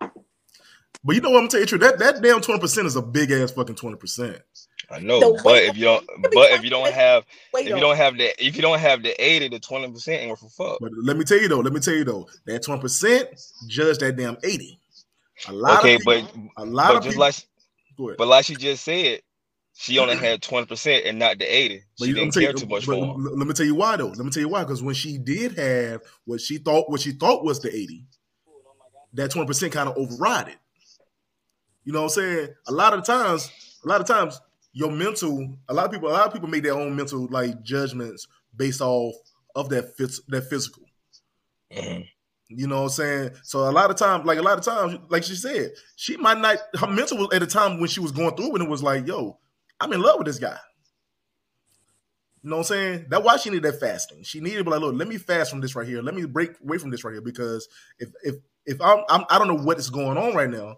But you know what I'm telling you, that that damn twenty percent is a big ass fucking twenty percent. I know, The but weight if you don't, but if you don't have, if you don't have the, if you don't have the eighty, the twenty percent ain't worth a fuck. But let me tell you though, let me tell you though, that twenty percent judge that damn eighty. A lot Okay, of people, but a lot but of just people. like go ahead. but like she just said, she only had twenty percent and not the eighty. But She you- didn't tell you- care too much but for him. Let me tell you why though. Let me tell you why. Because when she did have what she thought, what she thought was the eighty, that twenty percent kind of override it. You know what I'm saying? A lot of times, a lot of times, your mental. A lot of people, a lot of people make their own mental like judgments based off of that phys- that physical. Mhm. You know what I'm saying? So a lot of times, like a lot of times, like she said, she might not her mental was at the time when she was going through and it was like, yo, I'm in love with this guy. You know what I'm saying? That's why she needed that fasting. She needed to be like, look, let me fast from this right here. Let me break away from this right here because if if if I'm, I'm I don't know what is going on right now.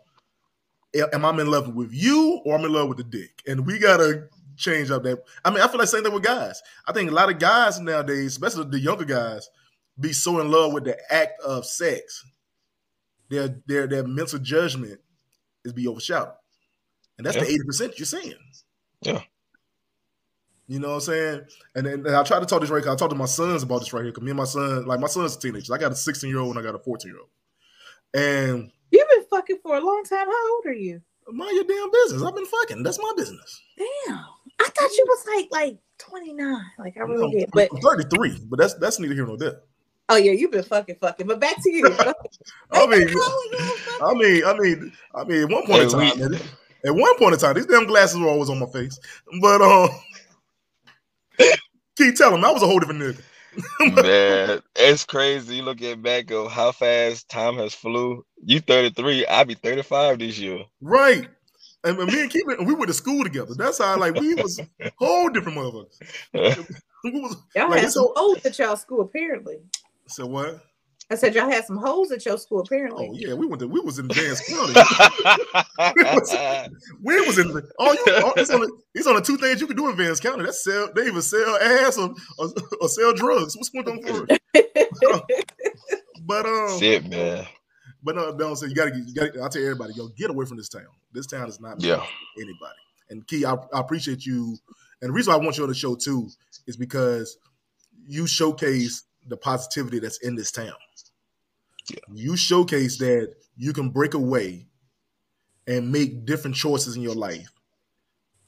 Am I in love with you or I'm in love with the dick? And we gotta change up that. I mean, I feel like same thing with guys. I think a lot of guys nowadays, especially the younger guys, be so in love with the act of sex, their their their mental judgment is be overshadowed, and that's the eighty percent you're saying. Yeah. You know what I'm saying? And then and I try to talk this right. 'cause I talked to my sons about this right here. Cause me and my son, like my son's a teenager. I got a 16 year old and I got a 14 year old. And You've been fucking for a long time. How old are you? mind your damn business. I've been fucking. That's my business. Damn. I thought you was like like 29. Like I really I'm, did. But I'm 33, but that's that's neither here nor there. Oh yeah, you've been fucking fucking. But back to you. I mean, How old you was fucking? I mean, I mean, I mean, at one point in time, we- at one point in time, these damn glasses were always on my face. But um, keep telling me I was a whole different nigga. Man, it's crazy. You look at back of how fast time has flew. You 33, I'll be 35 this year. Right. And me and Keith, we went to school together. That's how like we was whole different motherfuckers. We was Y'all like had it's some all, hoes at y'all school, apparently. So what? I said y'all had some holes at your school, apparently. Oh yeah, we went to we was in Vance County. we was in the oh you oh, it's on the, it's on the two things you can do in Vance County. That's sell they even sell ass or, or, or sell drugs. What's one of them for? But um Shit, man. but no, don't say you gotta get you gotta I'll tell everybody, yo, get away from this town. This town is not Yeah. for anybody. And Key, I, I appreciate you. And the reason I want you on the show too is because you showcase the positivity that's in this town. You showcase that you can break away and make different choices in your life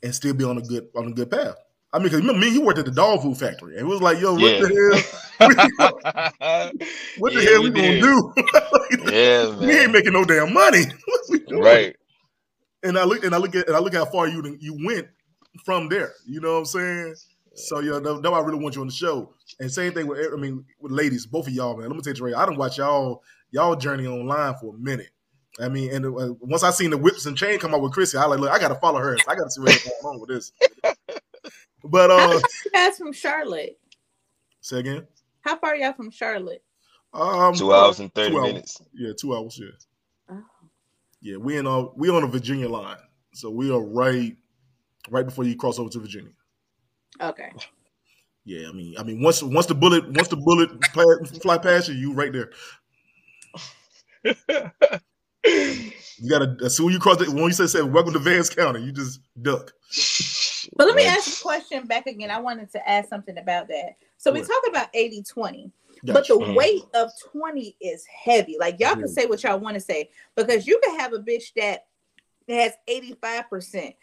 and still be on a good on a good path. I mean, because remember me, you worked at the dog food factory, and it was like, yo, what Yeah. the hell? What the Yeah, hell we we gonna do? Yeah, we ain't making no damn money. what we doing? Right. and I look and I look at and I look how far you you went from there. You know what I'm saying? So yeah, that, that's why I really want you on the show. And same thing with I mean with ladies, both of y'all, man. Let me tell you, Ray, I don't watch y'all y'all journey online for a minute. I mean, and uh, once I seen the whips and chain come out with Chrissy, I like look, I gotta follow her. I gotta see what's going on with this. But How uh, far you guys from Charlotte? say again. How far y'all from Charlotte? Um, Two hours and 30 hours. minutes. Yeah, two hours. Yeah, Oh. yeah. We in uh, we on a Virginia line, so we are right, right before you cross over to Virginia. Okay. Yeah, I mean, I mean, once once the bullet once the bullet pla- fly past you, you right there. You gotta as soon as you cross the when you say, say welcome to Vance County, you just duck. But let me ask a question back again. I wanted to ask something about that. So we What? talk about 80 20, but Gotcha. the Mhm. weight of 20 is heavy. Like y'all can say what y'all want to say because you can have a bitch that has 85%,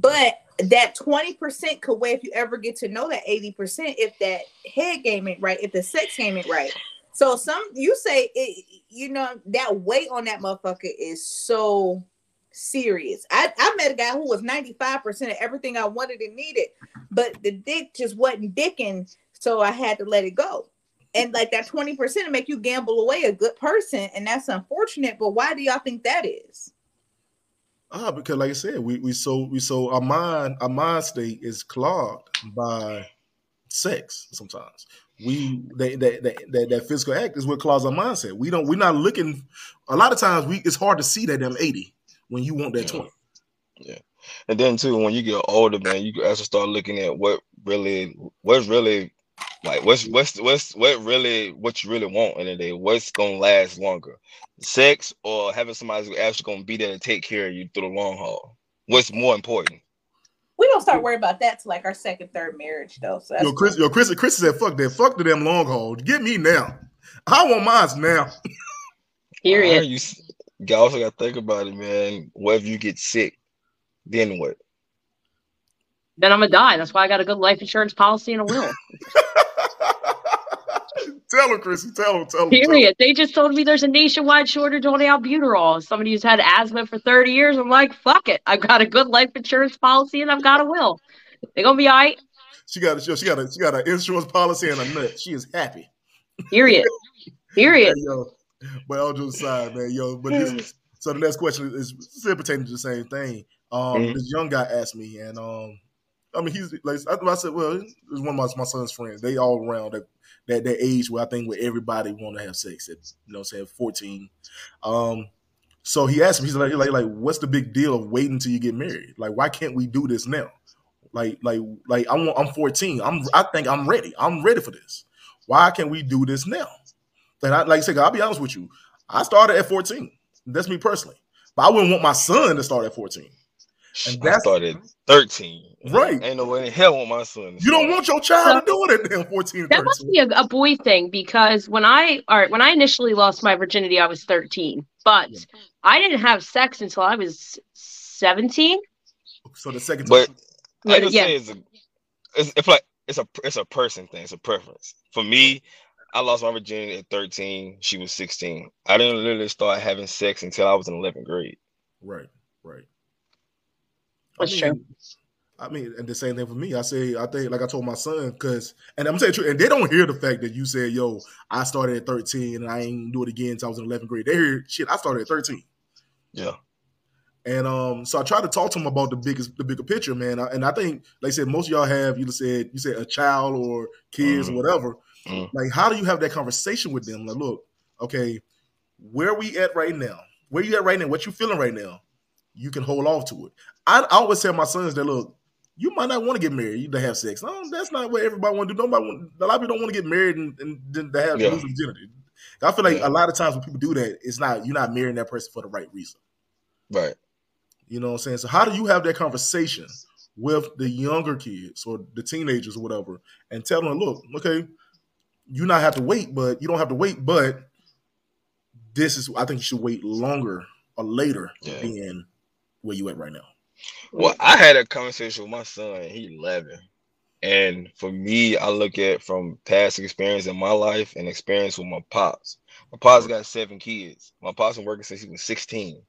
but that 20% could weigh if you ever get to know that 80% if that head game ain't right, if the sex game ain't right. So some you say it, you know, that weight on that motherfucker is so serious. I, I met a guy who was 95% of everything I wanted and needed, but the dick just wasn't dicking, so I had to let it go. And like that 20% to make you gamble away a good person, and that's unfortunate. But why do y'all think that is? Ah, because like I said, we we so we so our mind our mind state is clogged by sex sometimes. We that that that, that, physical act is what clogs our mindset. We don't we're not looking a lot of times we it's hard to see that damn 80 when you want that 20. Yeah. And then too, when you get older, man, you actually start looking at what really, what's really, like, what's what's what's what really what you really want in a day. What's gonna last longer, sex or having somebody who's actually gonna be there to take care of you through the long haul? What's more important? We don't start worrying about that to like our second, third marriage, though. So Yo, Chris, yo, Chris, Chris said, "Fuck that, fuck the damn long haul. Get me now. I want mine now." Period. You, s- you also got to think about it, man. What if you get sick? Then what? Then I'm gonna die. That's why I got a good life insurance policy and a will. tell him, Chris. Tell him. Tell him. Period. They just told me there's a nationwide shortage on albuterol. Somebody who's had asthma for 30 years. I'm like, fuck it. I've got a good life insurance policy and I've got a will. They're gonna be all right. She got a she got a she got an insurance policy and a nut. She is happy. Period. Period. Hey, yo, but all jokes aside, man, yo. But this, so the next question is still pertaining to the same thing. Um, Mhm. this young guy asked me, and um, I mean, he's like, I, I said, well, it's one of my, my son's friends. They all around that that that age where I think where everybody want to have sex at, you know, I'm saying fourteen. Um, so he asked me, he's like, like, like, what's the big deal of waiting until you get married? Like, why can't we do this now? Like, like, like, I'm I'm 14. I'm I think I'm ready. I'm ready for this. Why can't we do this now? And I, like I said, I'll be honest with you. I started at 14. That's me personally. But I wouldn't want my son to start at 14. And I started 13. Right. Ain't no way in hell want my son. You don't want your child to do it at damn 14 That must be a, a boy thing because when I all right, when I initially lost my virginity, I was 13. But Yeah. I didn't have sex until I was 17. So the second But time. I can yeah. say it's a, it's, it's like it's a it's a person thing. It's a preference. For me, I lost my virginity at 13. She was 16. I didn't literally start having sex until I was in 11th grade. Right, right. That's I true. mean, I mean, and the same thing for me. I say, I think, like I told my son, because, and I'm saying, true, and they don't hear the fact that you said, "Yo, I started at 13 and I ain't do it again until I was in 11th grade." They hear, "Shit, I started at 13." Yeah. And um, so I tried to talk to him about the biggest, the bigger picture, man. And I think, like I said, most of y'all have either said you said a child or kids Mhm. or whatever. Mhm. Like, how do you have that conversation with them? Like, look, okay, where we at right now? Where you at right now? What you feeling right now? You can hold off to it. I, I always tell my sons that look, you might not want to get married to have sex. No, that's not what everybody want to do. Nobody, want, a lot of people don't want to get married and, and then to have Yeah. lose virginity. I feel like Yeah. a lot of times when people do that, it's not you're not marrying that person for the right reason. Right. You know what I'm saying? So how do you have that conversation with the younger kids or the teenagers or whatever and tell them, look, okay, you not have to wait, but you don't have to wait, but this is I think you should wait longer or later Yeah. than where you at right now. Well, I had a conversation with my son. He 11, and for me, I look at from past experience in my life and experience with my pops. My pops got seven kids. My pops been working since he was 16.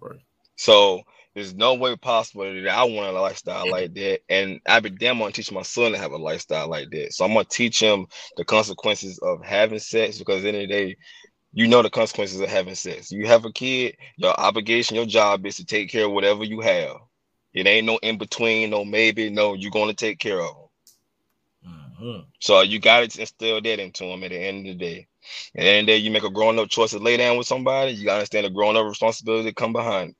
Right. So there's no way possible that I want a lifestyle like that. And I'd be damn on teach my son to have a lifestyle like that. So I'm gonna teach him the consequences of having sex because at the end of the day, you know the consequences of having sex. You have a kid, your obligation, your job is to take care of whatever you have. It ain't no in between, no maybe, no, you're gonna take care of them. Mhm. So you got to instill that into them at the end of the day. At the end of the day, you make a grown up choice to lay down with somebody, you gotta understand the grown up responsibility come behind.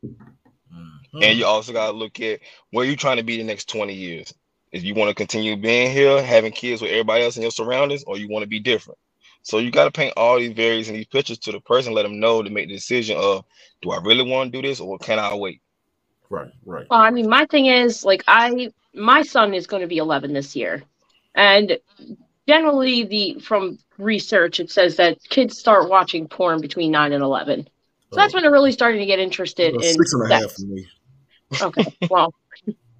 Mhm. And you also got to look at where you're trying to be the next 20 years. If you want to continue being here, having kids with everybody else in your surroundings, or you want to be different. So you got to paint all these various and these pictures to the person, let them know to make the decision of, do I really want to do this or can I wait? Right, right. Well, I mean, my thing is like I my son is going to be 11 this year, and generally the from research it says that kids start watching porn between nine and 11. So that's when they're really starting to get interested in six and a half sex. for me. Okay, well,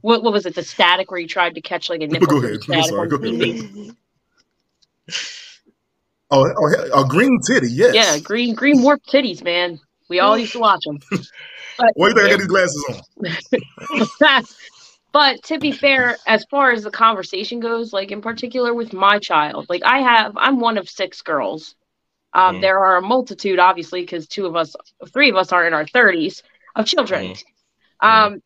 what, what was it? The static where you tried to catch like a nipple? Go ahead. I'm sorry. Go ahead. Oh, oh, yeah, a green titty. Yes. Yeah, green green warp titties, man. We all used to watch them. Why do you think I got these glasses on? but to be fair, as far as the conversation goes, like in particular with my child, like I have, I'm one of six girls. Um, Mhm. There are a multitude, obviously, because two of us, three of us are in our 30s of children. Um,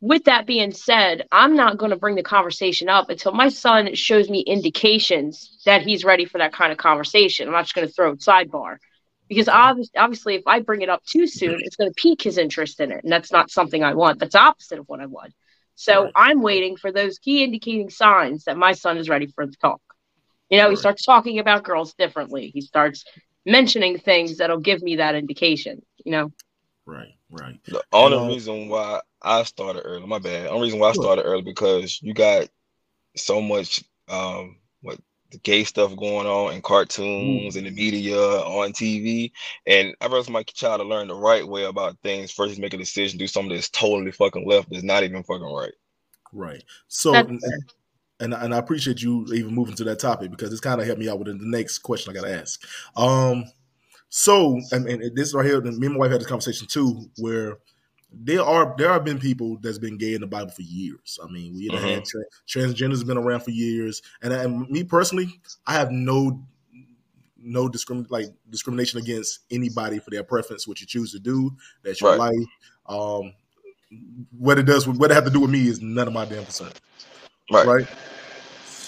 with that being said, I'm not going to bring the conversation up until my son shows me indications that he's ready for that kind of conversation. I'm not just going to throw it sidebar because obviously, obviously, if I bring it up too soon, it's going to pique his interest in it, and that's not something I want. That's opposite of what I want. So Right. I'm waiting for those key indicating signs that my son is ready for the talk. You know, he starts talking about girls differently. He starts mentioning things that'll give me that indication. You know, Right, right. The only Uh, reason why I started early, my bad. Only reason why I started early because you got so much um what the gay stuff going on in cartoons and the media on TV. And I rather my child to learn the right way about things versus make a decision, do something that's totally fucking left that's not even fucking right. Right. So, and, and and I appreciate you even moving to that topic because it's kind of helped me out with the next question I got to ask. Um, so, and, and this right here, me and my wife had this conversation too, where there are there have been people that's been gay in the Bible for years. I mean, we have had tra- transgenders been around for years, and, and me personally, I have no no discrimin like discrimination against anybody for their preference, what you choose to do. That's your Right. life. Um, what it does, what it have to do with me is none of my damn concern Right. right?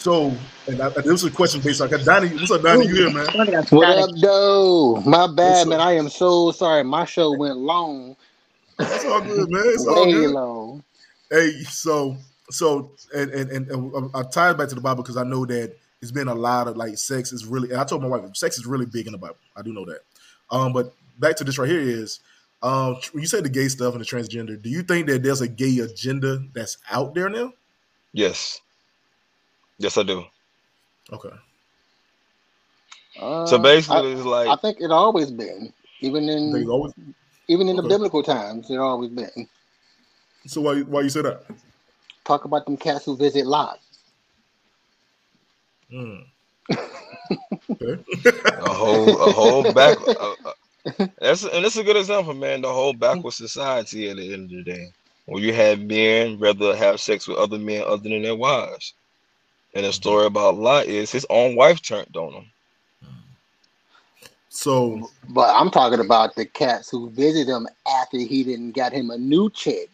So, and I, this was a question based on Donnie. What's up, Donnie? You here, man? I think that's What up, though? My What's bad, up? man. I am so sorry. My show went long, It's all good, man. It's all good. long. Hey, so, so, and and and, and I tie it back to the Bible because I know that it's been a lot of like sex is really. And I told my wife sex is really big in the Bible. I do know that. Um, but back to this right here is, um, when you say the gay stuff and the transgender, do you think that there's a gay agenda that's out there now? Yes. Yes, I do. Okay. Uh, So basically, I, it's like I think it always been, even You think it's in always, even in the biblical times, it always been. so why why you say that? Talk about them cats who visit Lot. Hmm. okay. a whole a whole back uh, uh, that's and that's a good example man the whole backward society at the end of the day where you have men rather have sex with other men other than their wives and the story about Lot is his own wife turned on him So But I'm talking about the cats who visit him after he didn't got him a new chick.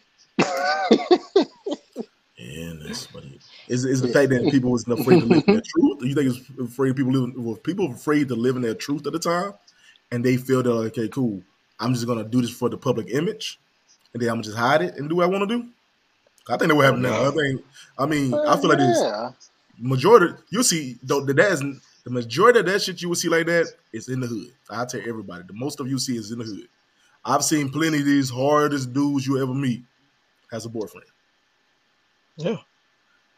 Yeah, that's funny. Is is the fact that people wasn't afraid to live in their truth? You think it's afraid people live were people afraid to live in their truth at the time, and they feel that okay, cool, I'm just gonna do this for the public image, and then I'm gonna just hide it and do what I want to do. I think that what happened now. I think. I mean, I feel like this yeah. Majority. you'll see, though that that is the majority of that shit you will see like that is in the hood. I tell everybody, the most of you see is in the hood. I've seen plenty of these hardest dudes you ever meet has a boyfriend. yeah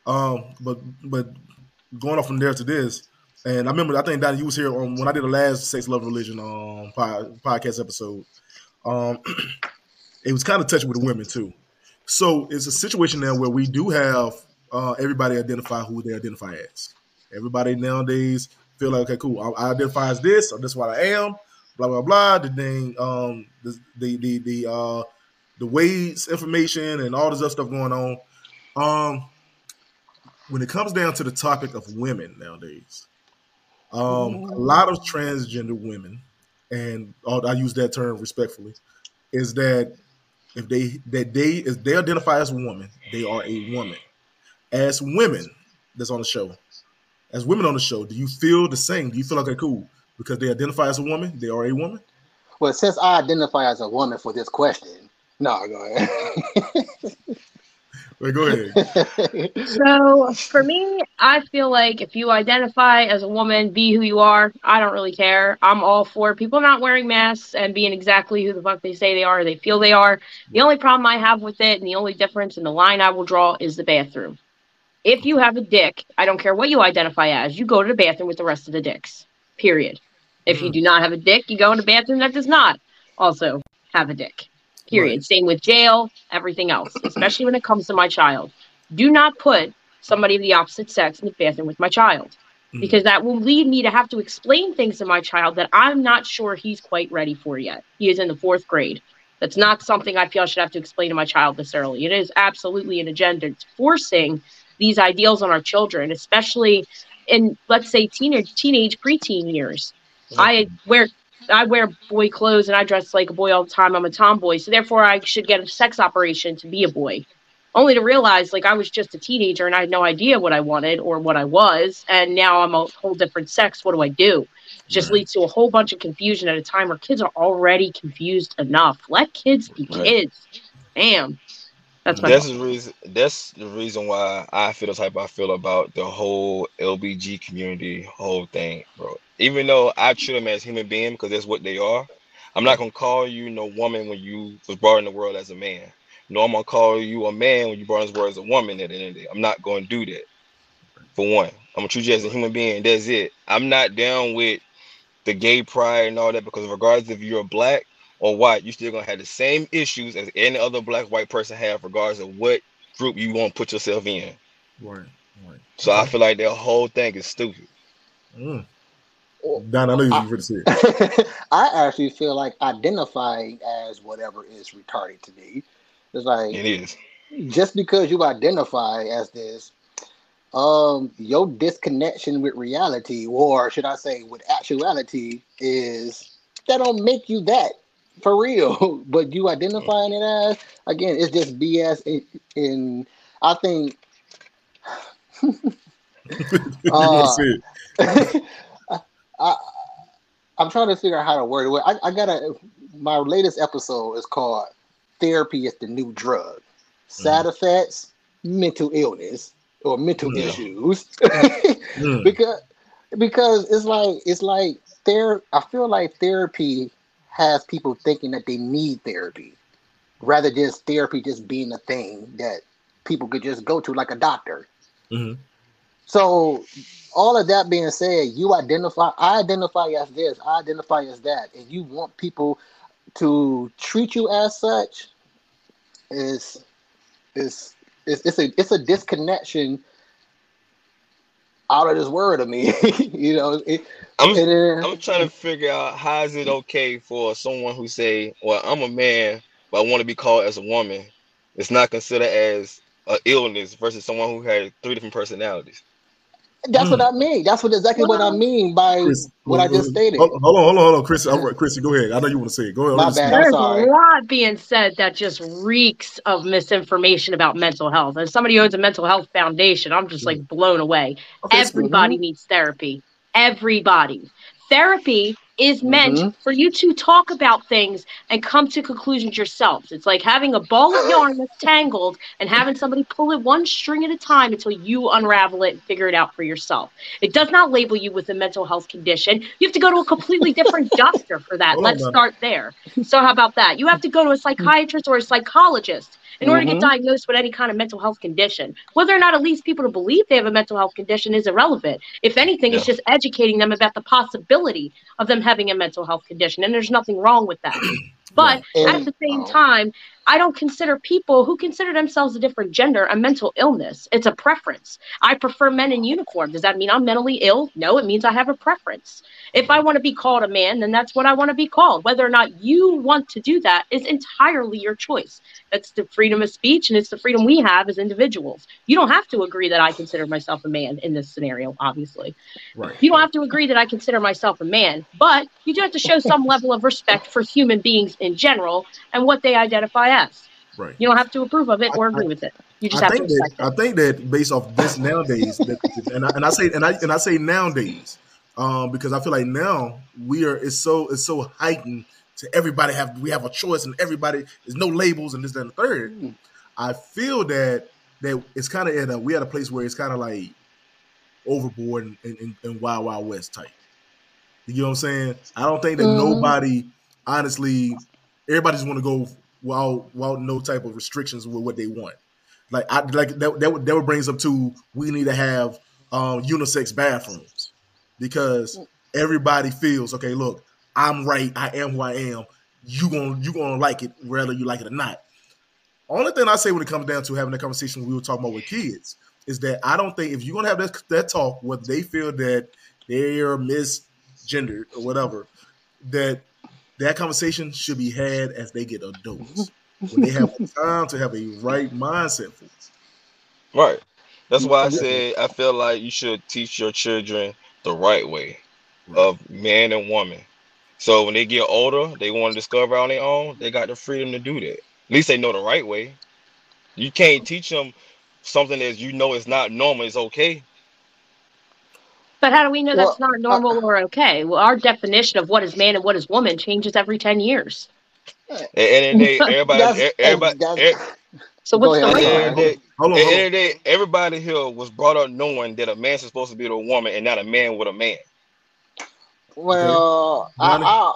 Um, but but going off from there to this, and I remember I think Donnie, you was here on when I did the last sex, love, religion um pod, podcast episode. Um, it was kind of touching with the women too. So it's a situation now where we do have uh, everybody identify who they identify as. Everybody nowadays feel like okay, cool. I, I identify as this, or this is what I am. Blah blah blah. The thing, um, the the the the uh, the weights information and all this other stuff going on. Um, when it comes down to the topic of women nowadays, um, a lot of transgender women, and I use that term respectfully, is that if they that they if they identify as a woman, they are a woman. As women that's on the show, as women on the show, do you feel the same? Do you feel like they're cool because they identify as a woman, they are a woman? Well, since I identify as a woman for this question, no, go ahead. Wait, go ahead. So for me, I feel like if you identify as a woman, be who you are. I don't really care. I'm all for people not wearing masks and being exactly who the fuck they say they are, or they feel they are. The only problem I have with it, and the only difference in the line I will draw, is the bathroom. If you have a dick, I don't care what you identify as, you go to the bathroom with the rest of the dicks. Period. If you mm. do not have a dick, you go in a bathroom that does not also have a dick. Period. Same with jail, everything else, especially when it comes to my child. Do not put somebody of the opposite sex in the bathroom with my child mm. because that will lead me to have to explain things to my child that I'm not sure he's quite ready for yet. He is in the fourth grade. That's not something I feel I should have to explain to my child this early. It is absolutely an agenda. It's forcing these ideals on our children, especially in let's say teenage teenage preteen years. I wear I wear boy clothes and I dress like a boy all the time. I'm a tomboy, so therefore I should get a sex operation to be a boy. Only to realize like I was just a teenager and I had no idea what I wanted or what I was, and now I'm a whole different sex. What do I do? It just leads to a whole bunch of confusion at a time where kids are already confused enough. Let kids be Right. kids. Damn. That's my That's the reason. That's the reason why I feel the type I feel about the whole LBG community, whole thing, bro. Even though I treat them as human beings because that's what they are, I'm not gonna call you no woman when you was brought in the world as a man. No, I'm gonna call you a man when you brought in this world as a woman. At the end of the day, I'm not gonna do that. For one, I'm gonna treat you as a human being. That's it. I'm not down with the gay pride and all that because regardless if you're black or white, you're still gonna have the same issues as any other black white person have, regardless of what group you want to put yourself in. Right, right. So I feel like that whole thing is stupid. Mm. Don, I know you I- were going to say it. I actually feel like identifying as whatever is retarded to me. It's like It is. just because you identify as this, um, your disconnection with reality, or should I say with actuality, is that don't make you that for real. but you mm. identifying it as again, it's just BS. In, in I think You wanna say it. I, I'm trying to figure out how to word it. I, I gotta. My latest episode is called "Therapy is the New Drug." Mm. Side effects, mental illness or mental Yeah. issues. Mm. because because it's like it's like there. I feel like therapy has people thinking that they need therapy, rather just therapy just being a thing that people could just go to like a doctor. Mhm. So, all of that being said, you identify, I identify as this, I identify as that, and you want people to treat you as such is is it's, it's a it's a disconnection out of this world to me. you know, it, I'm it I'm trying to figure out how is it okay for someone who say, "Well, I'm a man, but I want to be called as a woman." It's not considered as a illness versus someone who had three different personalities. That's what mm. I mean. That's what exactly what I mean by Chris, what I just stated. Hold, hold on, hold on, hold on, Chris. I'm, Chris, go ahead. I know you want to say it. Go ahead. My bad. I'm There's sorry. a lot being said that just reeks of misinformation about mental health. As somebody who owns a mental health foundation, I'm just like mm. blown away. Okay, so- Everybody needs therapy. Everybody. Therapy is meant Mhm. for you to talk about things and come to conclusions yourselves. It's like having a ball of yarn that's tangled and having somebody pull it one string at a time until you unravel it and figure it out for yourself. It does not label you with a mental health condition. You have to go to a completely different doctor for that. Let's start there. So how about that? You have to go to a psychiatrist or a psychologist in order to Mhm. get diagnosed with any kind of mental health condition. Whether or not it leads people to believe they have a mental health condition is irrelevant. If anything, it's just educating them about the possibility of them having a mental health condition, and there's nothing wrong with that. But And- at the same time, I don't consider people who consider themselves a different gender a mental illness. It's a preference. I prefer men in uniform. Does that mean I'm mentally ill? No, it means I have a preference. If I want to be called a man, then that's what I want to be called. Whether or not you want to do that is entirely your choice. That's the freedom of speech and it's the freedom we have as individuals. You don't have to agree that I consider myself a man in this scenario, obviously. Right. You don't have to agree that I consider myself a man, but you do have to show some level of respect for human beings in general and what they identify as. Right. You don't have to approve of it or I- agree with it. You just I have to that respect I think that based off this nowadays, that, and I, and I say and I and I say nowadays, um, because I feel like now we are it's so it's so heightened to everybody have we have a choice and everybody there's no labels and this that, and the third. Mm. I feel that that it's kind of at a we at a place where it's kind of like overboard and, and, and wild wild west type. You know what I'm saying? I don't think that Mhm. nobody honestly everybody just want to go without without no type of restrictions with what they want. Like I like that that that would brings up to we need to have um unisex bathrooms because everybody feels okay, look, I'm right, I am who I am. You gonna you gonna like it whether you like it or not. Only thing I say when it comes down to having the conversation we were talking about with kids is that I don't think if you're gonna have that, that talk where they feel that they're misgendered or whatever, that that conversation should be had as they get adults when they have time to have a right mindset for it. Right. That's why I say I feel like you should teach your children the right way of man and woman. So when they get older, they want to discover on their own, they got the freedom to do that. At least they know the right way. You can't teach them something that you know is not normal, It's okay. But how do we know Well, that's not uh, normal or okay? Well, our definition of what is man and what is woman changes every 10 years. At the end of the everybody, That's- everybody, that's- e- So what's ahead, the right end of the day, Hold on, at hold the on. end of the day, everybody here was brought up knowing that a man's is supposed to be with a woman and not a man with a man. Well, I, Johnny? I,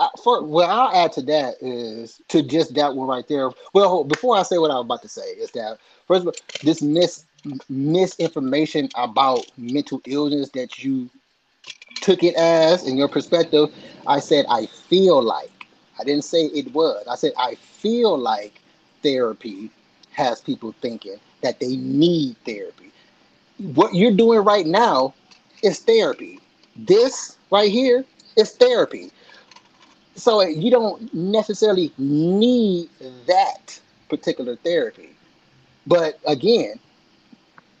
I, for, what I'll add to that is to just that one right there. Well, before I say what I was about to say, is that first of all, this mis misinformation about mental illness that you took it as in your perspective. I said I feel like. I didn't say it was. I said I feel like therapy has people thinking that they need therapy. What you're doing right now is therapy. This right here is therapy. So you don't necessarily need that particular therapy. But again,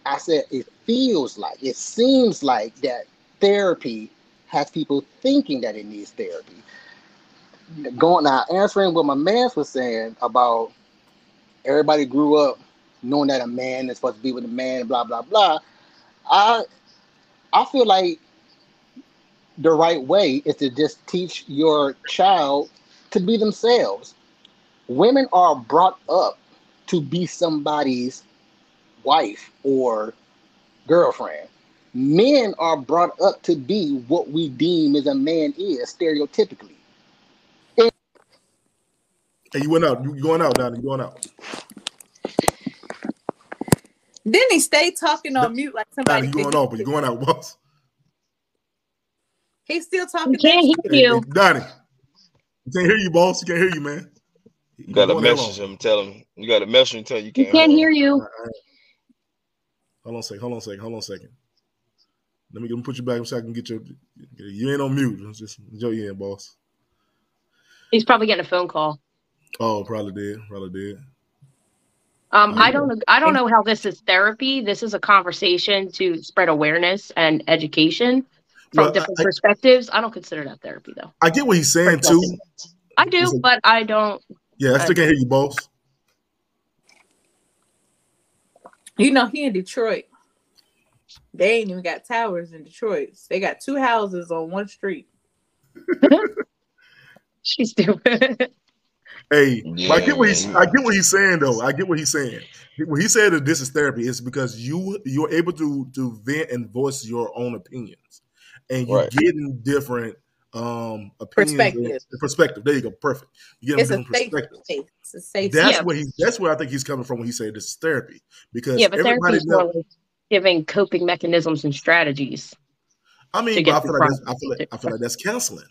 I said it feels like, it seems like that therapy has people thinking that it needs therapy. Going now, answering what my man was saying about everybody grew up knowing that a man is supposed to be with a man, blah blah blah. I I feel like the right way is to just teach your child to be themselves. Women are brought up to be somebody's wife or girlfriend. Men are brought up to be what we deem as a man is stereotypically. Hey, you went out. You you going out, Donnie. You going out. Then he stayed talking on mute like Donnie, somebody. you going could- off, but you going out, boss. He's still talking. We can't hear you. hey, Donnie. You can't hear you, boss. You can't hear you, man. You got to message long. him, tell him. You got to message him, tell him you can't, can't hear hear him. you. Hold on a second. Hold on a second. Hold on a second. Let me, let me put you back so I can get your. You ain't on mute. Just enjoy your in, boss. He's probably getting a phone call. Oh, probably did. Probably did. Um, I don't. I don't know how this is therapy. This is a conversation to spread awareness and education from Well, different I- perspectives. I don't consider that therapy though. I get what he's saying too. I do, but I don't. Yeah, I still can't hear you, boss. You know, he in Detroit. They ain't even got towers in Detroit. They got two houses on one street. She's stupid. Hey, but I get what he's I get what he's saying though. I get what he's saying. When he said that this is therapy, it's because you you're able to to vent and voice your own opinions, and you're Right. getting different um opinions Perspective. perspective. There you go, perfect. You get It's a different safe It's a safe That's Yeah. where he. That's where I think he's coming from when he said this is therapy because yeah, but therapy everybody. is more Knows, like giving coping mechanisms and strategies. I mean, but I feel like that's, I feel like I feel like that's counseling.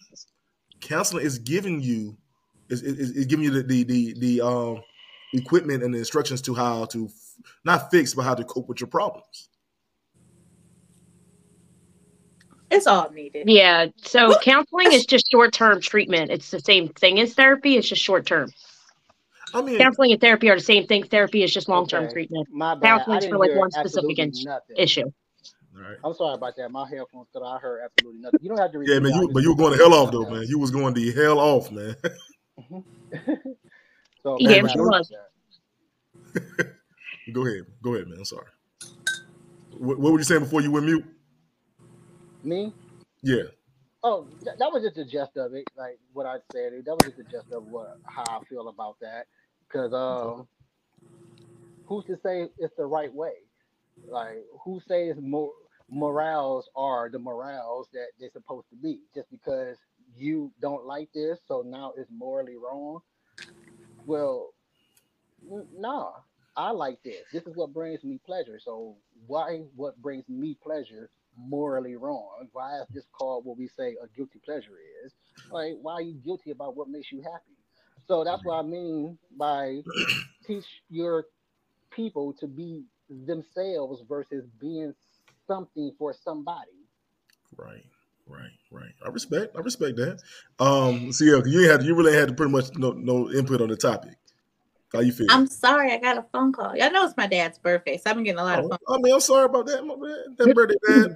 Counseling is giving you is, is, is giving you the the the, the um equipment and the instructions to how to f- not fix but how to cope with your problems. It's all needed. Yeah. So counseling is just short term treatment. It's the same thing as therapy. It's just short term. I mean, Counseling and therapy are the same thing. Therapy is just long term Okay. treatment. My bad. I Counseling's for like one specific nothing. issue. all right. I'm sorry about that. My headphones cut. I heard absolutely nothing. You don't have to repeat Yeah, man, you but you were going to hell off though, man. You was going the hell off, man. So, He my damn sure was. go ahead, go ahead, man. I'm sorry. What, what were you saying before you went mute? Me? Yeah, Oh, that, that was just the gist of it. Like what I said. That was just the gist of what how I feel about that. Because um, who's to say it's the right way? Like, who says more morals are the morals that they're supposed to be? Just because you don't like this, so now it's morally wrong. Well, nah, I like this. This is what brings me pleasure. So why what brings me pleasure morally wrong? Why is this called what we say a guilty pleasure is? Like, why are you guilty about what makes you happy? So that's what I mean by teach your people to be themselves versus being something for somebody. Right, right, right. I respect. I respect that. Um, see, yeah, you had you really had to pretty much no no input on the topic. How you feel? I'm sorry, I got a phone call. Y'all know it's my dad's birthday, so I've been getting a lot of Oh, phone. I mean, I'm sorry about that. My bad. That birthday, dad.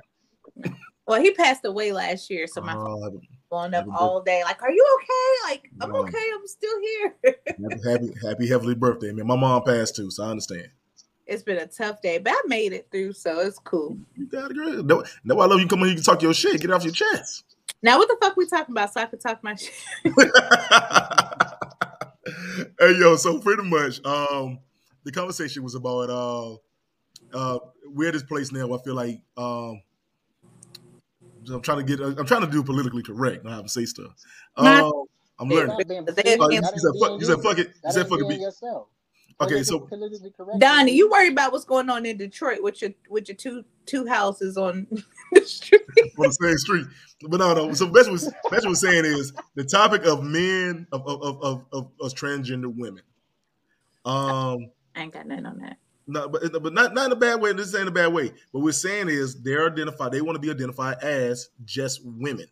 Well, he passed away last year, so my phone going up all day. Like, are you okay? Like, I'm No. okay. I'm still here. happy, happy, happy heavenly birthday, man. My mom passed too, so I understand. it's been a tough day, but I made it through, so it's cool. You got it, girl. No, no, I love you. Come on, you can talk your shit. Get off your chest. Now, what the fuck we talking about? So I could talk my shit. hey yo, so pretty much, um, the conversation was about uh, uh, we're at this place now. I feel like um, I'm trying to get, I'm trying to do politically correct, not have to say stuff. Um, I'm learning. Not being- Uh, you, said fuck, you said fuck it. You said fuck it. being Be, yourself. okay, so Donnie, you worry about what's going on in Detroit with your with your two two houses on the street. on the same street. But no, no. So Betsy was Betsy was saying is the topic of men of of of, of, of, of transgender women. Um, I ain't got nothing on that. No, but but not not in a bad way. This ain't a bad way. What we're saying is they're identified. They want to be identified as just women,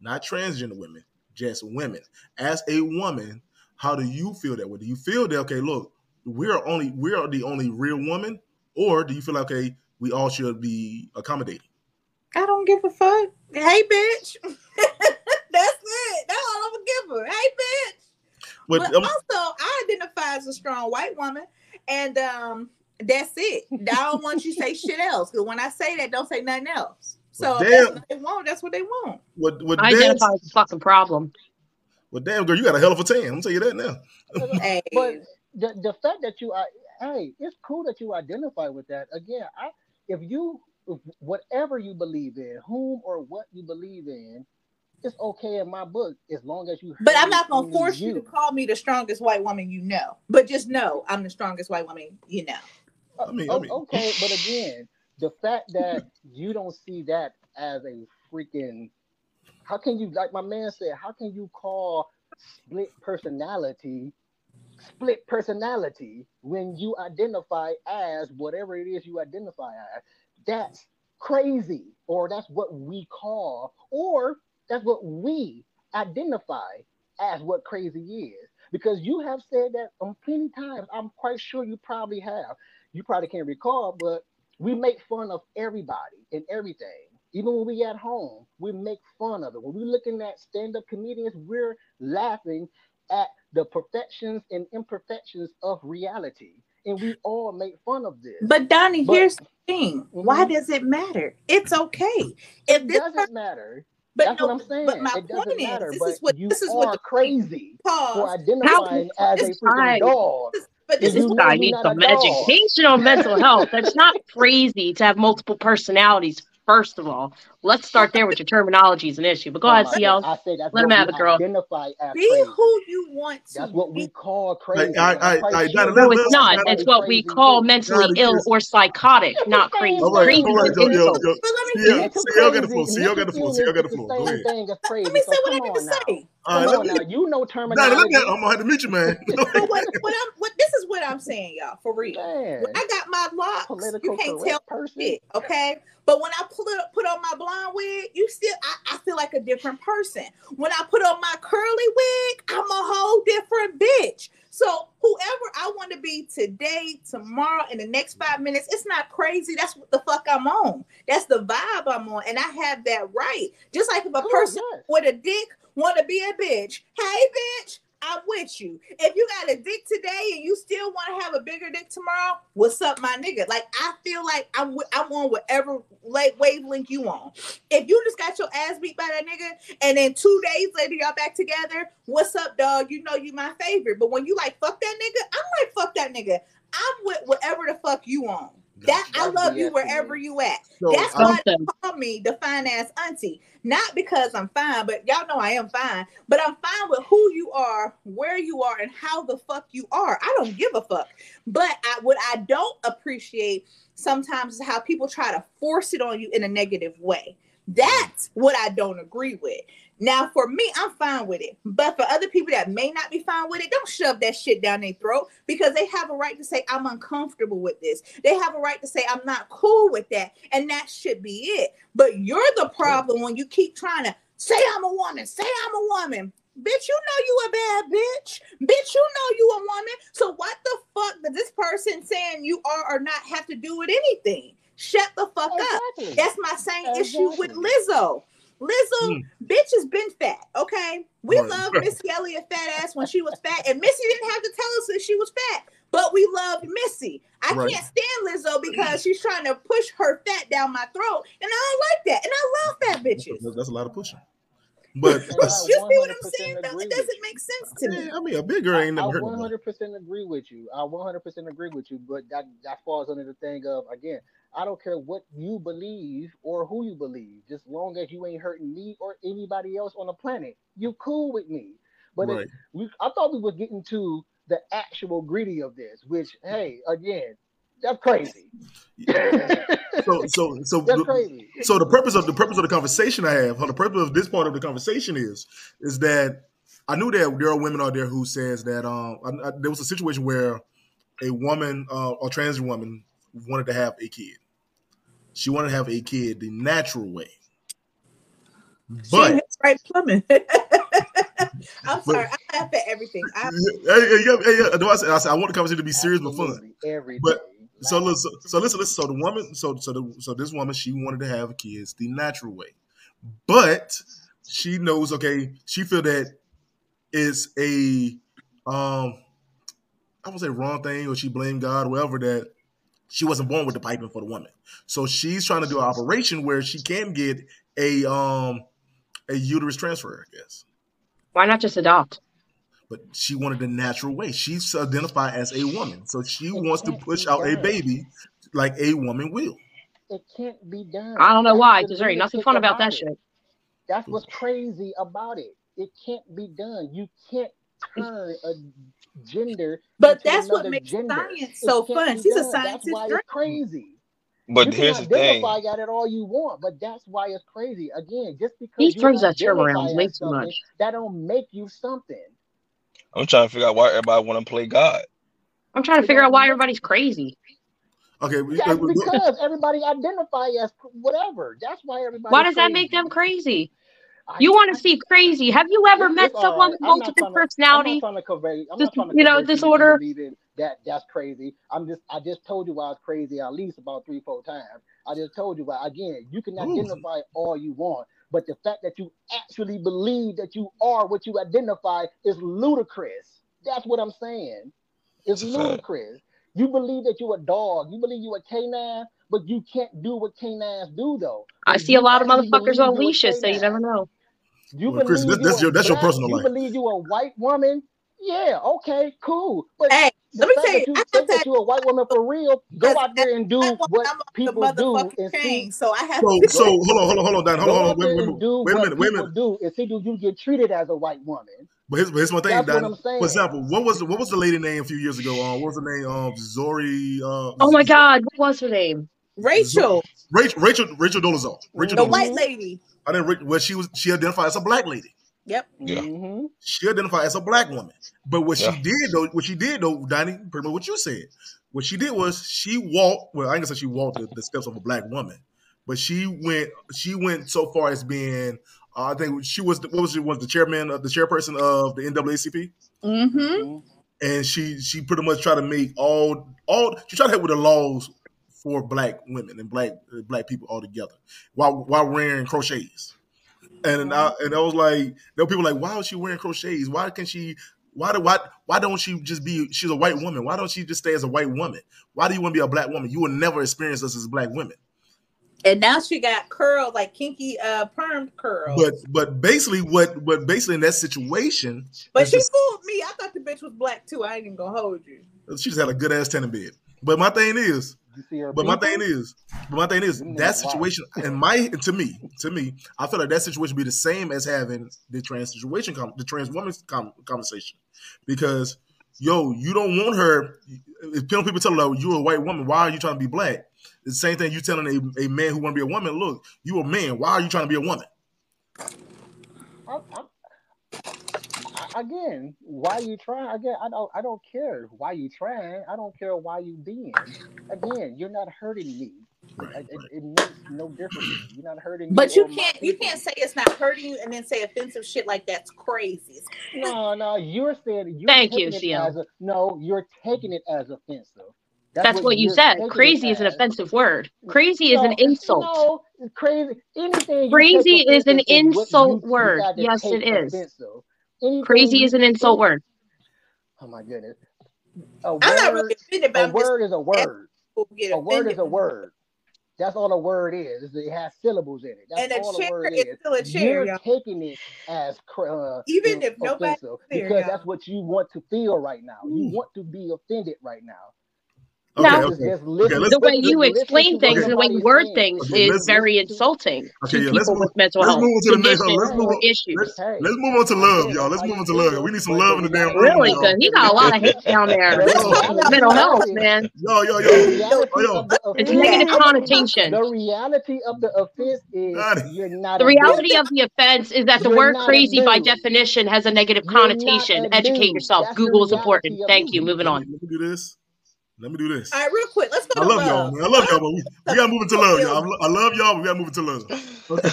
not transgender women, just women. As a woman, how do you feel that way? Do you feel that okay? Look, we're only we're the only real woman, or do you feel like okay, we all should be accommodating? I don't give a fuck. Hey, bitch. That's it. That's all I'm gonna give her. Hey, bitch. But, But um, also, I identify as a strong white woman, and um, that's it. I don't want you to say shit else. Because when I say that, don't say nothing else. So Well, that's what they want. That's what they want. what what I identify as a fucking problem. Well, damn girl, you got a hell of a tan. I'm gonna tell you that now. Hey, But the the fact that you are, hey, it's cool that you identify with that. Again, I if you if whatever you believe in, whom or what you believe in, it's okay in my book as long as you. but I'm not gonna only force you to call me the strongest white woman you know. But just know I'm the strongest white woman you know. I mean, I mean- okay, but again, the fact that you don't see that as a freaking, how can you, like my man said, how can you call split personality split personality when you identify as whatever it is you identify as? That's crazy, or that's what we call, or that's what we identify as what crazy is. Because you have said that um, plenty times. I'm quite sure you probably have you probably can't recall, but we make fun of everybody and everything. Even when we at home, we make fun of it. When we're looking at stand-up comedians, we're laughing at the perfections and imperfections of reality. And we all make fun of this. But Donnie, But- here's the thing. Why Mhm. does it matter? It's okay. If it this doesn't matter. but That's no, what I'm saying. But my it point is, this but is what this is what the crazy for pause. identifying as a this freaking dog. But this This is you guy know needs some a education on mental health. That's not crazy to have multiple personalities. First of all, let's start there with your terminology is an issue. But go Oh ahead, my CL. I say that's Let him have we it, girl. identify as be crazy. who you want to. That's what we call crazy. I- I'm I- quite I- sure Donnie, you No, it's not. somebody It's what we call mentally Donnie, ill or psychotic, not crazy. All right, Crazy thing. all right, is yo, yo, yo. But let me CL, Mental CL got the crazy, floor. CL got the mental floor. CL got the illness floor. Go ahead. thing as crazy. Let me say what I need on to say. All right, Come on now. You know terminology. me, I'm gonna have to meet you, man. But what, what what this is what I'm saying, y'all, for real. Man, When I got my locks, political you can't tell person. shit, okay? But when I put it, put on my blonde wig, you still I, I feel like a different person. When I put on my curly wig, I'm a whole different bitch. So whoever I want to be today, tomorrow, in the next five minutes, it's not crazy. That's what the fuck I'm on. That's the vibe I'm on, and I have that right. Just like if a Cool, person yes. with a dick want to be a bitch, hey bitch, I'm with you. If you got a dick today and you still want to have a bigger dick tomorrow, what's up, my nigga? Like I feel like I'm I'm on whatever late wavelength you on. If you just got your ass beat by that nigga and then two days later y'all back together, what's up, dog? You know you my favorite. But when you like fuck that nigga, I'm like fuck that nigga. I'm with whatever the fuck you on. That I love you wherever you at. So, That's why they call me the fine ass auntie. Not because I'm fine, but y'all know I am fine. But I'm fine with who you are, where you are, and how the fuck you are. I don't give a fuck. But I, what I don't appreciate sometimes is how people try to force it on you in a negative way. That's what I don't agree with. Now, for me, I'm fine with it. But for other people that may not be fine with it, don't shove that shit down their throat because they have a right to say, I'm uncomfortable with this. They have a right to say, I'm not cool with that. And that should be it. But you're the problem when you keep trying to say, I'm a woman, say, I'm a woman. Bitch, you know you a bad bitch. Bitch, you know you a woman. So what the fuck does this person saying you are or not have to do with anything? Shut the fuck up. That's my same issue with Exactly. Lizzo. Lizzo, bitch has been fat. Okay, we Right. love Missy Elliott fat ass when she was fat, and Missy didn't have to tell us that she was fat, but we loved Missy. I Right. can't stand Lizzo because she's trying to push her fat down my throat, and I don't like that. And I love fat bitches. That's, that's a lot of pushing. But And you see what I'm saying? Though? It doesn't make sense to me. I mean, a big girl ain't I never hurt nobody. 100% agree with you. I 100% agree with you, but that that falls under the thing of again. I don't care what you believe or who you believe, just long as you ain't hurting me or anybody else on the planet. You cool with me. But Right. we, I thought we were getting to the actual greedy of this, which hey, again, that's crazy. So, so, so, that's the- crazy. so the purpose of the purpose of the conversation I have, or the purpose of this part of the conversation is, is that I knew that there are women out there who says that um I, I- there was a situation where a woman, uh, a trans woman, wanted to have a kid. She wanted to have a kid the natural way, but hit right plumbing. I'm sorry. I laugh at everything. I, hey, hey, yeah, hey, yeah, I said, I said I want the conversation to be serious but fun. Absolutely, every But- So, listen, so, so listen, listen. So the woman, so so the so this woman, she wanted to have kids the natural way, but she knows, okay, she feel that it's a um, I would say wrong thing, or she blamed God, or whatever that she wasn't born with the piping for the woman. So she's trying to do an operation where she can get a um a uterus transfer, I guess. Why not just adopt? But she wanted the natural way. She's identified as a woman, so she It wants to push out a baby like a woman will. It can't be done. I don't know That's why, the because there ain't nothing lunatic fun about that it. shit. That's what's crazy about it. It can't be done. You can't turn a gender. but that's what makes gender. science so fun. be She's a done. That's scientist. why it's crazy. But you can here's the thing. identify at it all you want, but that's why it's crazy. Again, just because He you throws that term around way too something, much. that don't make you something. I'm trying to figure out why everybody want to play God. I'm trying to figure out why everybody's crazy. Okay, we- That's we- we- because everybody identify as whatever. That's why everybody. Why does that make them crazy? You want to see crazy? Have you ever met uh, someone right. with multiple trying personality? I'm not trying to convey. I'm Dis- not trying to you know, disorder. You that that's crazy. I'm just. I just told you why was crazy at least about three, four times. I just told you why. Again, you can Ooh. identify all you want, but the fact that you actually believe that you are what you identify is ludicrous. That's what I'm saying. It's It's ludicrous. You believe that you're a dog. You believe you're a canine, but you can't do what canines do, though. I see a lot of motherfuckers on leashes, so you never know. You Well, Chris, believe that's- that's you your- a that's your personal You life. believe you a white woman? Yeah, okay, cool. But Hey, let me tell you, that you I think that you're a white woman for real, go out there and do what I'm off people do and see. chain, so I have so to so hold on, hold on, hold on, Dan, hold on, hold on, wait, wait, wait, wait a minute, wait a people minute. do and see do you get treated as a white woman. But here's, but here's my thing, That's what I'm saying. For example, what was the, what was the lady name a few years ago? Um, what was the name? Um, Zori. Uh, Oh my God, what was her name? Rachel, Rachel, Rachel, Rachel Dolezal. Rachel the Dolezal. white lady. I didn't. re- Well, she was. She identified as a black lady. Yep. Yeah. hmm She identified as a black woman. But what Yeah. she did though, what she did though, Donnie, pretty much what you said. What she did was she walked. Well, I ain't gonna say she walked the, the steps of a black woman, but she went. She went so far as being. Uh, I think she was. The, what was she? Was the chairman of the chairperson of the NAACP? Mm-hmm. and she she pretty much tried to make all all she tried to help with the laws for black women and black uh, black people all together while while wearing crochets. And I and I was like, there were people like, why is she wearing crochets? Why can she? Why do why why don't she just be? She's a white woman. Why don't she just stay as a white woman? Why do you want to be a black woman? You will never experience us as black women. And now she got curls like kinky uh perm curls. But but basically, what but basically in that situation, But she just- fooled me. I thought the bitch was black too. I ain't even gonna hold you. She just had a good ass tenant bed. But my thing is, You see her but my thing is, but my thing is that situation and my to me, to me, I feel like that situation would be the same as having the trans situation, the trans woman com- conversation, because yo, you don't want her. If people tell her you're a white woman, why are you trying to be black? It's the same thing you telling a, a man who want to be a woman. Look, you a man. Why are you trying to be a woman? I'm, I'm, again, why you trying? Again, I don't, I don't care why you trying. I don't care why you being. Again, you're not hurting me. Right, It, it, right. it makes no difference. You're not hurting me. But you can't you can't say it's not hurting you and then say offensive shit like that's crazy. No, no, you're saying you're Thank you, taking as a no. You're taking it as offensive. That's what you you're said. Crazy is an offensive word. Crazy is an insult. No, crazy. Anything Crazy is an offensive is insult word. Yes, it is. offensive. Anything Crazy is an insult word. Oh my goodness. A I'm not word, really offended, but a I'm just word is a word. A word is a word. That's all a word is. is It has syllables in it. That's And a all a chair word is is. still a chair, You're y'all. taking it as uh, Even if nobody's offensive there, because y'all. that's what you want to feel right now. You want to be offended right now. Okay, No. Just- okay. just The way you explain things and the way you word things Okay, is let's- very insulting Okay, to yeah, let's people move- with mental let's health move on to the next- uh, let's move on- issues. let's- Let's move on to love, y'all. Let's move on to love. We need some love in the damn reality- room, Really? y'all. Because he got a lot of hate down there. The This is reality mental health, man. Yo, yo, The yo. reality yo. of the It's offense- negative connotation. The reality of the offense is you're not The reality of the offense is that the word crazy by definition has a negative connotation. Educate yourself. Google is important. Thank you. Moving on. me, let do this. Let me do this. All right, real quick, let's go I to love y'all, man. I love y'all, but we, we gotta move into love, y'all. I lo- I love y'all, but we gotta move into love. Okay.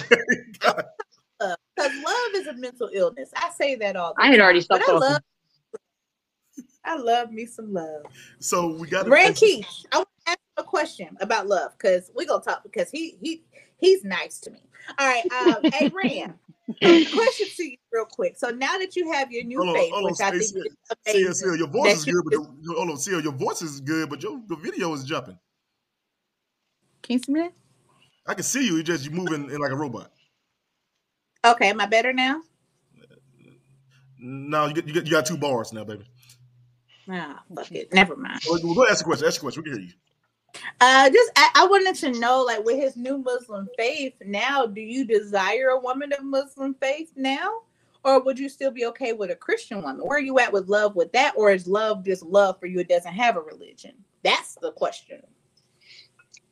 Because love is a mental illness. I say that all the time. I had already time, but stopped I love I love me some love. so we got Rand Keith, I want to ask you a question about love because we're gonna talk because he he he's nice to me. All right, um, hey Rand, question to you real quick. So now that you have your new Hold on, faith, hold on, which I think Stacey. is See, amazing, see, your voice that is you good, but just- your, hold on, see, your voice is good, but your the video is jumping. can you see me? I can see you. You just you moving in like a robot. Okay, am I better now? No, you get, you get you got two bars now, baby. Ah, fuck it. Never mind. Well, go ask a question. Ask a question. We can hear you. Uh, just I, I wanted to know, like, with his new Muslim faith now, do you desire a woman of Muslim faith now, or would you still be okay with a Christian woman? Where are you at with love with that, or is love just love for you? It doesn't have a religion. That's the question.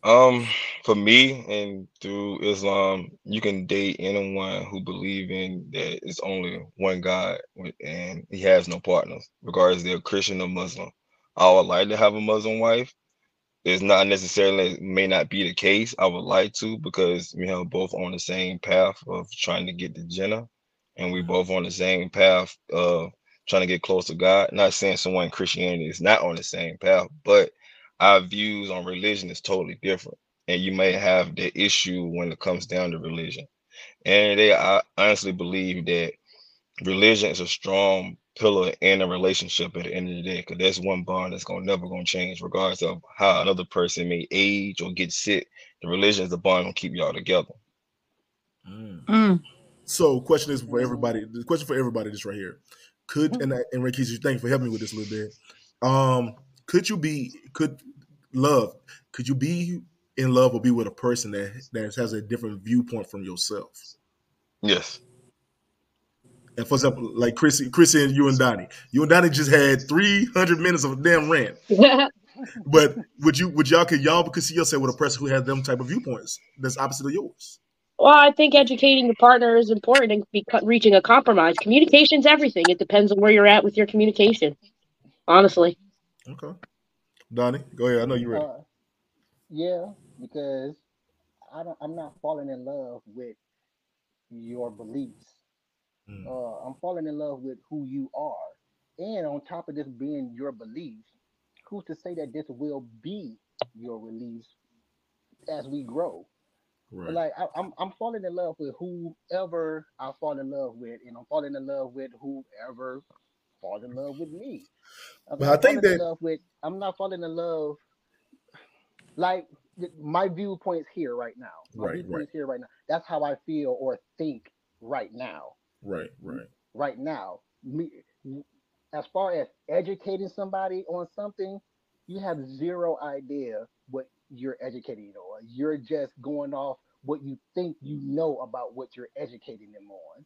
Um, for me and through Islam, you can date anyone who believe in that it's only one God and he has no partners, regardless they're Christian or Muslim. I would like to have a Muslim wife. It's not necessarily may not be the case. I would like to because we have both on the same path of trying to get to Jannah, and we both on the same path of trying to get close to God. Not saying someone in Christianity is not on the same path, but our views on religion is totally different. And you may have the issue when it comes down to religion. And they I honestly believe that religion is a strong pillar in a relationship at the end of the day, because that's one bond that's gonna never gonna change, regardless of how another person may age or get sick. The religion is the bond gonna keep y'all together. So, question is for everybody. The question for everybody, this right here. Could and I- and Ray Keith, thank you for helping me with this a little bit. Um, could you be could love? Could you be in love or be with a person that that has a different viewpoint from yourself? Yes. And for example, like Chrissy, Chrissy and you and Donnie, you and Donnie just had three hundred minutes of a damn rant. But would you would y'all could y'all could see yourself with a person who has them type of viewpoints that's opposite of yours? Well, I think educating your partner is important and be, reaching a compromise. Communication's everything. It depends on where you're at with your communication. Honestly, Okay, Donnie, go ahead. I know you're ready. Uh, yeah, because I don't. I'm not falling in love with your beliefs. Mm. Uh, I'm falling in love with who you are, and on top of this being your beliefs, who's to say that this will be your release as we grow? Right. Like I, I'm, I'm falling in love with whoever I fall in love with, and I'm falling in love with whoever falls in love with me. I'm But I think that- love with. I'm not falling in love. Like my viewpoints here right now. My Right, viewpoints here right now. That's how I feel or think right now. Right, right. Right now, me as far as educating somebody on something, you have zero idea what you're educating on. You're just going off what you think you know about what you're educating them on.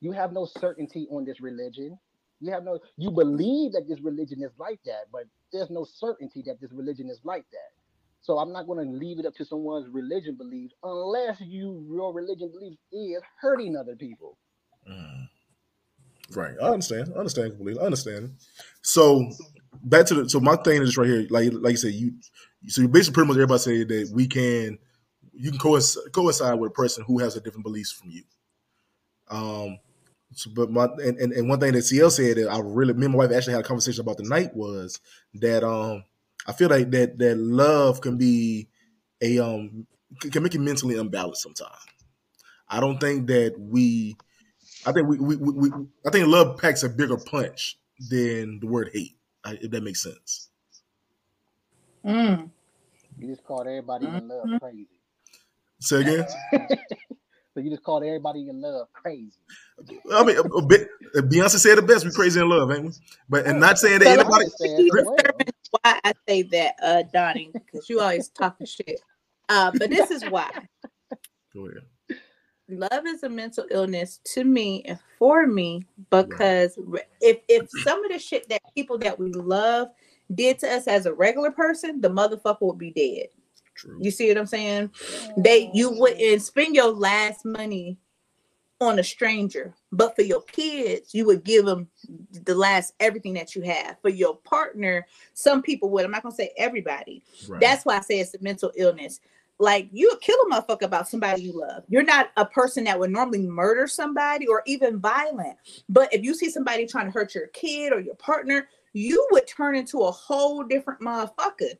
You have no certainty on this religion. You have no you believe that this religion is like that, but there's no certainty that this religion is like that. So I'm not going to leave it up to someone's religion beliefs unless you your religion beliefs is hurting other people. Mm. Right. I understand. I understand completely. I understand. So back to the so my thing is right here, like like you said, you so you basically pretty much everybody say that we can you can coincide, coincide with a person who has a different beliefs from you. Um so, but my and, and, and one thing that CL said that I really me and my wife actually had a conversation about the night was that um I feel like that that love can be a um can make you mentally unbalanced sometimes. I don't think that we I think we, we, we, we I think love packs a bigger punch than the word hate, if that makes sense. Mm. You just called everybody in love Mhm. crazy. Say again. So you just called everybody in love crazy. I mean, a, a bit. Beyonce said the best. We crazy in love, ain't we? But and not saying that So anybody. Understand why I say that, uh, Donnie, because you always talking shit. Uh, but this is why. Go ahead. Love is a mental illness to me and for me because re- if if some of the shit that people that we love did to us as a regular person, the motherfucker would be dead. True. You see what I'm saying? They you wouldn't spend your last money on a stranger, but for your kids, you would give them the last everything that you have. For your partner, some people would. I'm not gonna say everybody. Right. That's why I say it's a mental illness. Like you kill a motherfucker about somebody you love. You're not a person that would normally murder somebody or even violent. But if you see somebody trying to hurt your kid or your partner, you would turn into a whole different motherfucker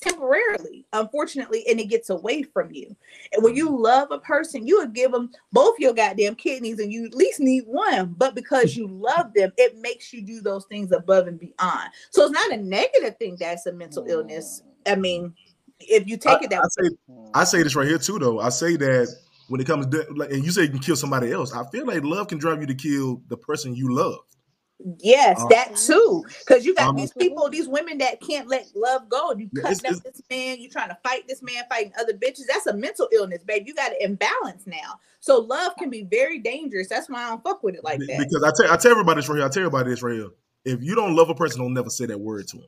temporarily, unfortunately, and it gets away from you. And when you love a person, you would give them both your goddamn kidneys and you at least need one. But because you love them, it makes you do those things above and beyond. So it's not a negative thing that's a mental illness. I mean, if you take I, it that I say I say this right here too, though. I say that when it comes to like, and you say you can kill somebody else. I feel like love can drive you to kill the person you love. Yes, Uh, that too. Because you got um, these people, these women that can't let love go. You Yeah, cutting it's- up this man, you trying to fight this man, fighting other bitches. That's a mental illness, babe. You got an imbalance now. So love can be very dangerous. That's why I don't fuck with it like that. Because I tell I tell everybody this right here. I tell everybody this right here. If you don't love a person, don't never say that word to them.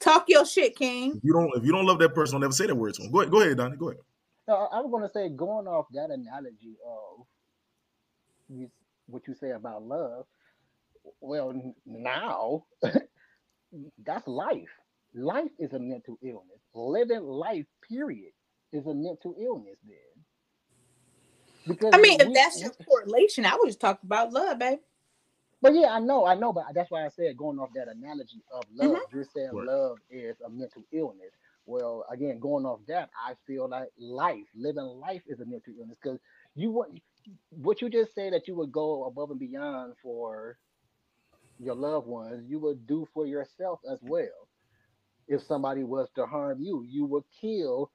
Talk your shit, King. If you don't if you don't love that person, don't never say that word to them. Go ahead, go ahead, Donnie. Go ahead. No, I I was gonna say going off that analogy of you, what you say about love. Well, now that's life. Life is a mental illness. Living life, period, is a mental illness. Then, because I mean, if that's your correlation, I would just talk about love, babe. But yeah, I know, I know, but that's why I said going off that analogy of love. Mm-hmm. You're saying Right. love is a mental illness. Well, again, going off that, I feel like life, living life, is a mental illness because you want what you just said that you would go above and beyond for your loved ones. You would do for yourself as well. If somebody was to harm you, you would kill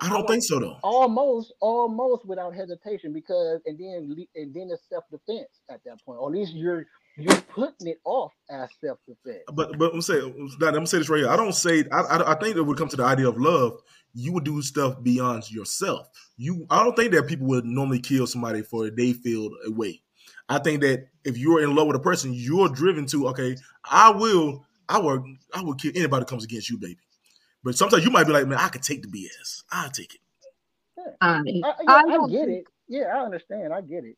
I don't think so though. almost almost without hesitation because and then and then it's self-defense at that point or at least you're you're putting it off as self-defense But but I'm saying I'm gonna say this right here. I don't say I, I I think that would come to the idea of love. You would do stuff beyond yourself. You I don't think that people would normally kill somebody for they feel a way. I think that if you're in love with a person, you're driven to okay. I will I will I will kill anybody that comes against you, baby. But sometimes you might be like, man, I could take the BS. I'll take it. I, I, yeah, I I, get think- it yeah i understand i get it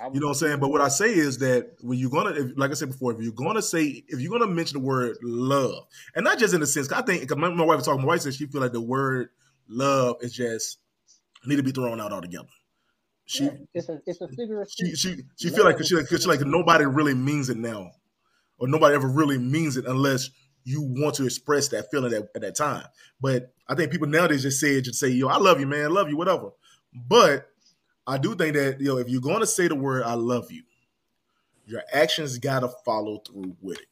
I You know what I'm saying? But what I say is that when you're gonna, if, like I said before, if you're gonna say, if you're gonna mention the word love, and not just in the sense, 'cause I think, because my, my wife was talking, my wife said she feel like the word love is just need to be thrown out altogether. She, Yeah, it's a it's a figure of she, speech. she, she feel like, she, like, she like nobody really means it now, or nobody ever really means it unless you want to express that feeling at, at that time. But I think people nowadays just say it, just say, yo, I love you, man, I love you, whatever. But I do think that you know if you're going to say the word "I love you," your actions got to follow through with it.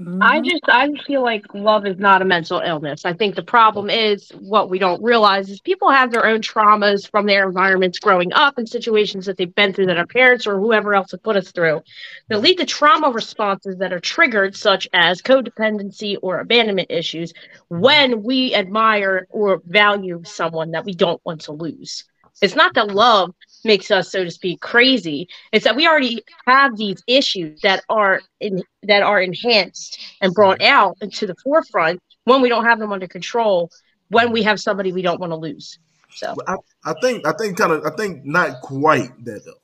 Mm-hmm. I just I feel like love is not a mental illness. I think the problem is what we don't realize is people have their own traumas from their environments growing up and situations that they've been through that our parents or whoever else have put us through that lead to trauma responses that are triggered, such as codependency or abandonment issues, mm-hmm. when we admire or value someone that we don't want to lose. It's not that love makes us, so to speak, crazy. It's that we already have these issues that are in, that are enhanced and brought out into the forefront when we don't have them under control. When we have somebody we don't want to lose. So I, I think I think kind of I think not quite that though.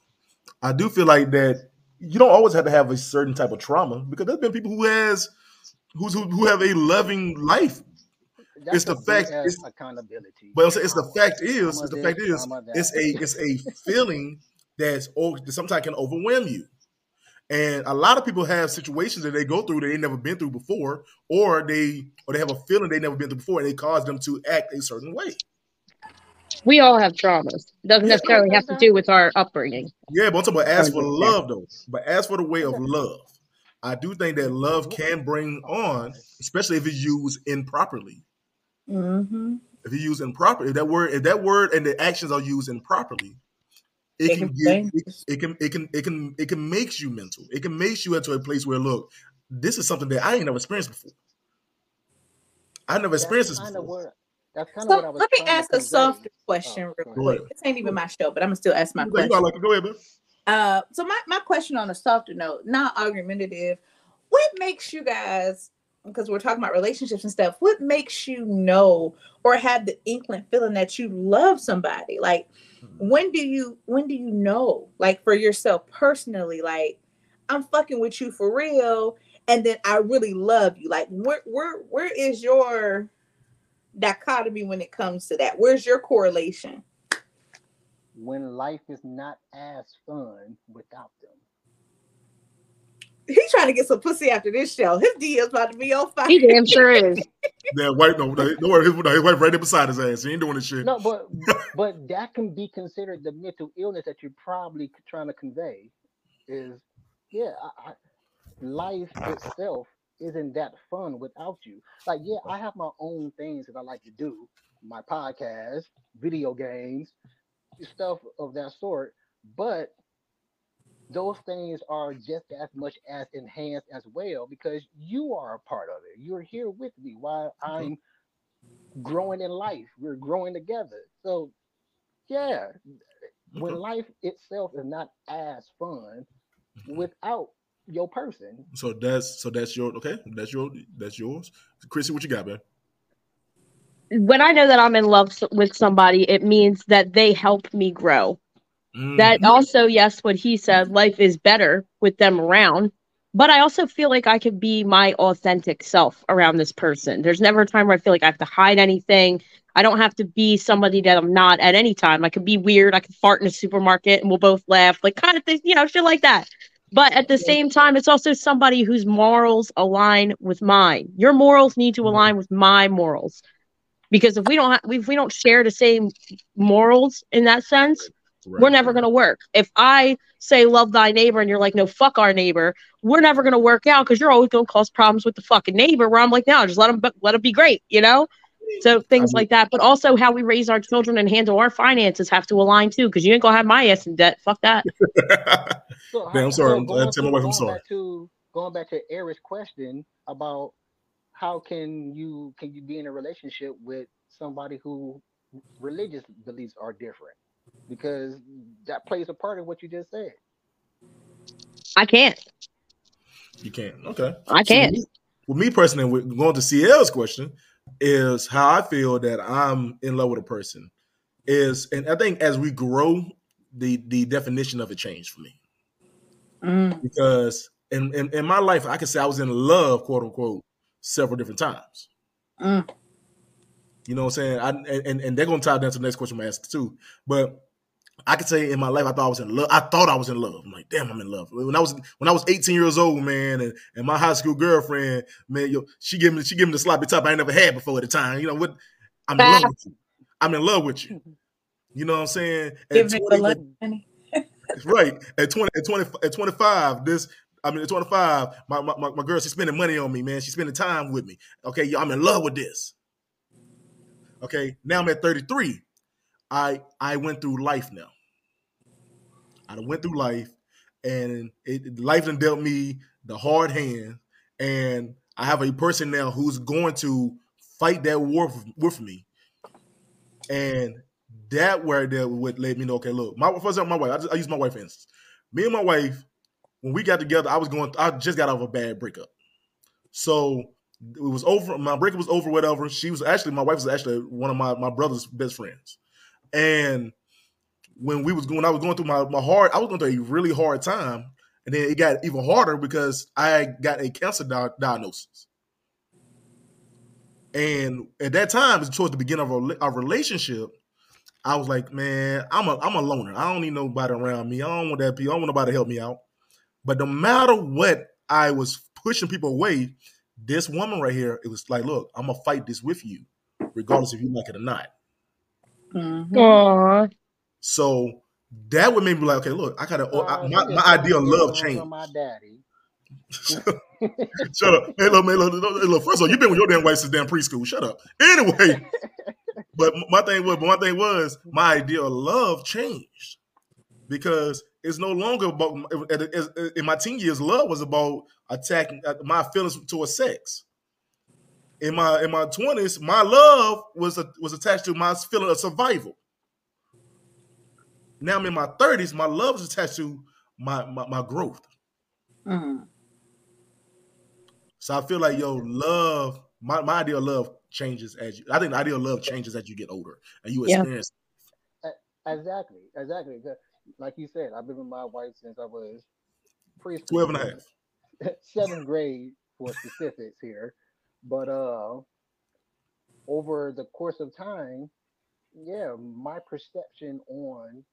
I do feel like that you don't always have to have a certain type of trauma because there's been people who has who's who, who have a loving life. That's It's the fact- it's- accountability. But I'm it's the fact is Trauma it's the fact is it's a it's a feeling that's that sometimes can overwhelm you. And a lot of people have situations that they go through that they never been through before, or they or they have a feeling they never been through before, and they cause them to act a certain way. we all have traumas. It doesn't necessarily have to do with our upbringing. Yeah, but I'm talking about as for love though. But as for the way of love, I do think that love can bring on, especially if it's used improperly. Mm-hmm. If you use improperly, if that word, if that word and the actions are used improperly, it, It can can get it, it can it can it can it can make you mental. It can make you into a place where look, this is something that I ain't never experienced before. I never experienced this That's kind of before. what. That's kind of what I was. let me ask a convey. softer question Oh, real quick. ahead. This ain't even my show, but I'm gonna still ask my You question. got like go ahead, man. Uh, so my, my question on a softer note, not argumentative, what makes you guys, because we're talking about relationships and stuff, what makes you know or have the inkling feeling that you love somebody? Like mm-hmm. when do you when do you know? Like for yourself personally, like I'm fucking with you for real, and then I really love you. Like where where where is your dichotomy when it comes to that? Where's your correlation? When life is not as fun without them. He's trying to get some pussy after this show. His DM's about to be on fire. He damn sure is. That white no, no, don't worry, his, his wife right there beside his ass. He ain't doing this shit. No, but but that can be considered the mental illness that you're probably trying to convey. Is yeah, I, I, life itself isn't that fun without you. Like yeah, I have my own things that I like to do, my podcast, video games, stuff of that sort. But those things are just as much as enhanced as well because you are a part of it. You're here with me while I'm growing in life. We're growing together. So, yeah, when mm-hmm. life itself is not as fun mm-hmm. without your person, So that's so that's your okay. That's your that's yours. Chrissy, what you got, man? When I know that I'm in love with somebody, it means that they help me grow. That Mhm. also, yes, what he said, life is better with them around. But I also feel like I could be my authentic self around this person. There's never a time where I feel like I have to hide anything. I don't have to be somebody that I'm not at any time. I could be weird. I could fart in a supermarket and we'll both laugh, like kind of things, you know, shit like that. But at the same time, it's also somebody whose morals align with mine. Your morals need to align with my morals. Because if we don't ha- if we don't share the same morals in that sense, Right. we're never going to work. If I say love thy neighbor and you're like, no, fuck our neighbor, we're never going to work out because you're always going to cause problems with the fucking neighbor. Where I'm like, no, just let them, let them be great, you know? So things mean- like that. But also how we raise our children and handle our finances have to align too because you ain't going to have my ass in debt. Fuck that. So, Man, I'm sorry. I'm- going I tell my to- wife I'm sorry. Back to, going back to Eric's question about how can you can you be in a relationship with somebody who religious beliefs are different? Because that plays a part in what you just said. I can't. You can't. Okay. I So can't. with me, with me personally, going to CL's question is how I feel that I'm in love with a person is, and I think as we grow, the the definition of it changed for me Mm. because in, in in my life, I can say I was in love, quote unquote, several different times. Mm. You know what I'm saying? I, and, and and they're gonna tie down to the next question I'm gonna ask too. But I could say in my life I thought I was in love. I thought I was in love. I'm like, damn, I'm in love. When I was when I was 18 years old, man, and, and my high school girlfriend, man, yo, she gave me she gave me the sloppy top I never had before at the time. You know what? I'm in love with you. I'm in love with you. You know what I'm saying? At Give me the 20 love, honey. right at 20 at 20 at 25 this I mean, at 25, my, my, my, my girl, she's spending money on me, man. She's spending time with me. Okay, yo, I'm in love with this. Okay, now I'm at 33. I I went through life now. I went through life, and it, life done dealt me the hard hand, and I have a person now who's going to fight that war with, me, and that where that would let me know. Okay, look, my first time, my wife. I, just, I use my wife for instance. Me and my wife, when we got together, I was going. I just got out of a bad breakup, so it was over. My breakup was over. Whatever. She was actually my wife was actually one of my my brother's best friends, and when we was going, I was going through my my hard. I was going through a really hard time, and then it got even harder because I got a cancer di- diagnosis. And at that time, it's towards the beginning of our, relationship. I was like, man, I'm a I'm a loner. I don't need nobody around me. I don't want that people. I don't want nobody to help me out. But no matter what, I was pushing people away. This woman right here, it was like, look, I'm gonna fight this with you, regardless if you like it or not. Aw. So that would make me like, okay, look, I gotta. Uh, I, my, just my idea of love one changed. My daddy. Shut up. Hey, look, man, look, look, look, first of all, you've been with your damn wife since damn preschool. Shut up. Anyway, but my thing was, but my thing was, my idea of love changed because it's no longer about. In my teen years, love was about attacking uh, my feelings towards sex. In my in my twenties, my love was a, was attached to my feeling of survival. Now I'm in my thirties, my love is attached to my my, my growth. Mhm. So I feel like yo, love, my, my idea of love changes as you I think the idea of love changes as you get older and you Yeah. experience Exactly, exactly. Like you said, I've been with my wife since I was preschool. 12 and a half. seventh grade for specifics here. But uh over the course of time, yeah, my perception on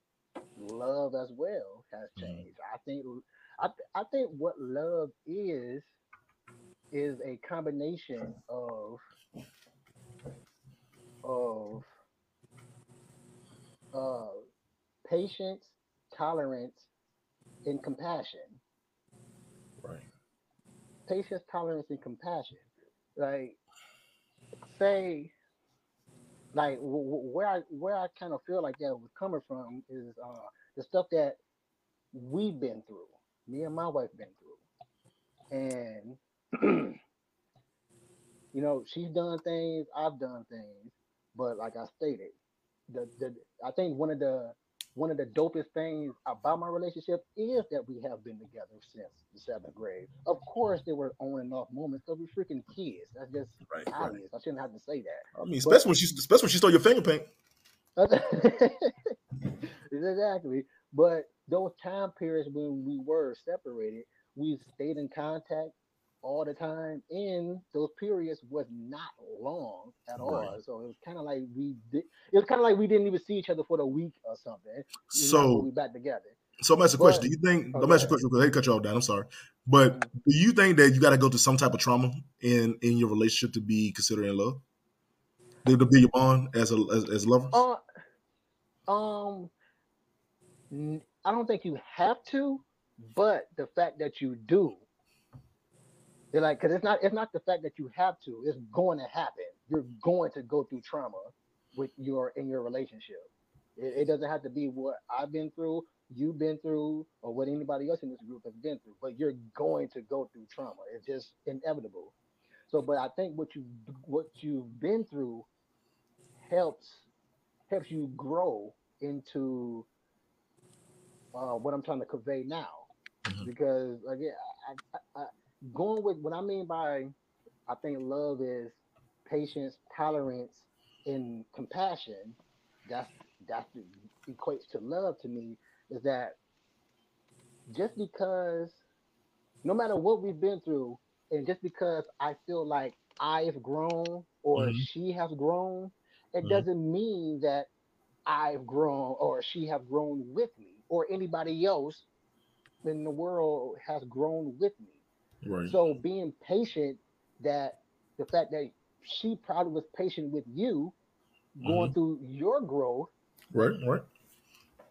love as well has Mhm. changed. I think I, th- I think what love is is a combination of of uh patience, tolerance, and compassion Right. patience, tolerance, and compassion. Like, say, like where I where I kind of feel like that was coming from is uh, the stuff that we've been through. Me and my wife been through, and you know she's done things, I've done things, but like I stated, the the I think one of the one of the dopest things about my relationship is that we have been together since the seventh grade. Of course, there were on and off moments because we're freaking kids. That's just Right. right. obvious. I shouldn't have to say that. I mean, especially when she especially when she stole your finger paint. exactly. But those time periods when we were separated, we stayed in contact all the time. And those periods was not long at all. Right. So it was kind of like we did. It was kind of like we didn't even see each other for the week or something. So we back together. so I'm asking a question. Do you think Oh, let me go ask you a question quick. I cut you off, Dan. I'm sorry. But Mhm. do you think that you gotta go through some type of trauma in in your relationship to be considered in love? To to be your bond as a as, as lovers? Uh, um, I don't think you have to, but the fact that you do, they're like, because it's not it's not the fact that you have to. It's going to happen. You're going to go through trauma with your in your relationship. It, it doesn't have to be what I've been through, you've been through, or what anybody else in this group has been through. But you're going to go through trauma. It's just inevitable. So, but I think what you what you've been through helps helps you grow into uh, what I'm trying to convey now. Mhm. Because again, I, I, I, going with what I mean by I think love is patience, tolerance, and compassion. That's that's the, equates to love to me. Is that just because no matter what we've been through, and just because I feel like I've grown or Mhm. she has grown, it Mhm. doesn't mean that I've grown or she have grown with me or anybody else in the world has grown with me. Right. So being patient, that the fact that she probably was patient with you going Mhm. through your growth right. Right.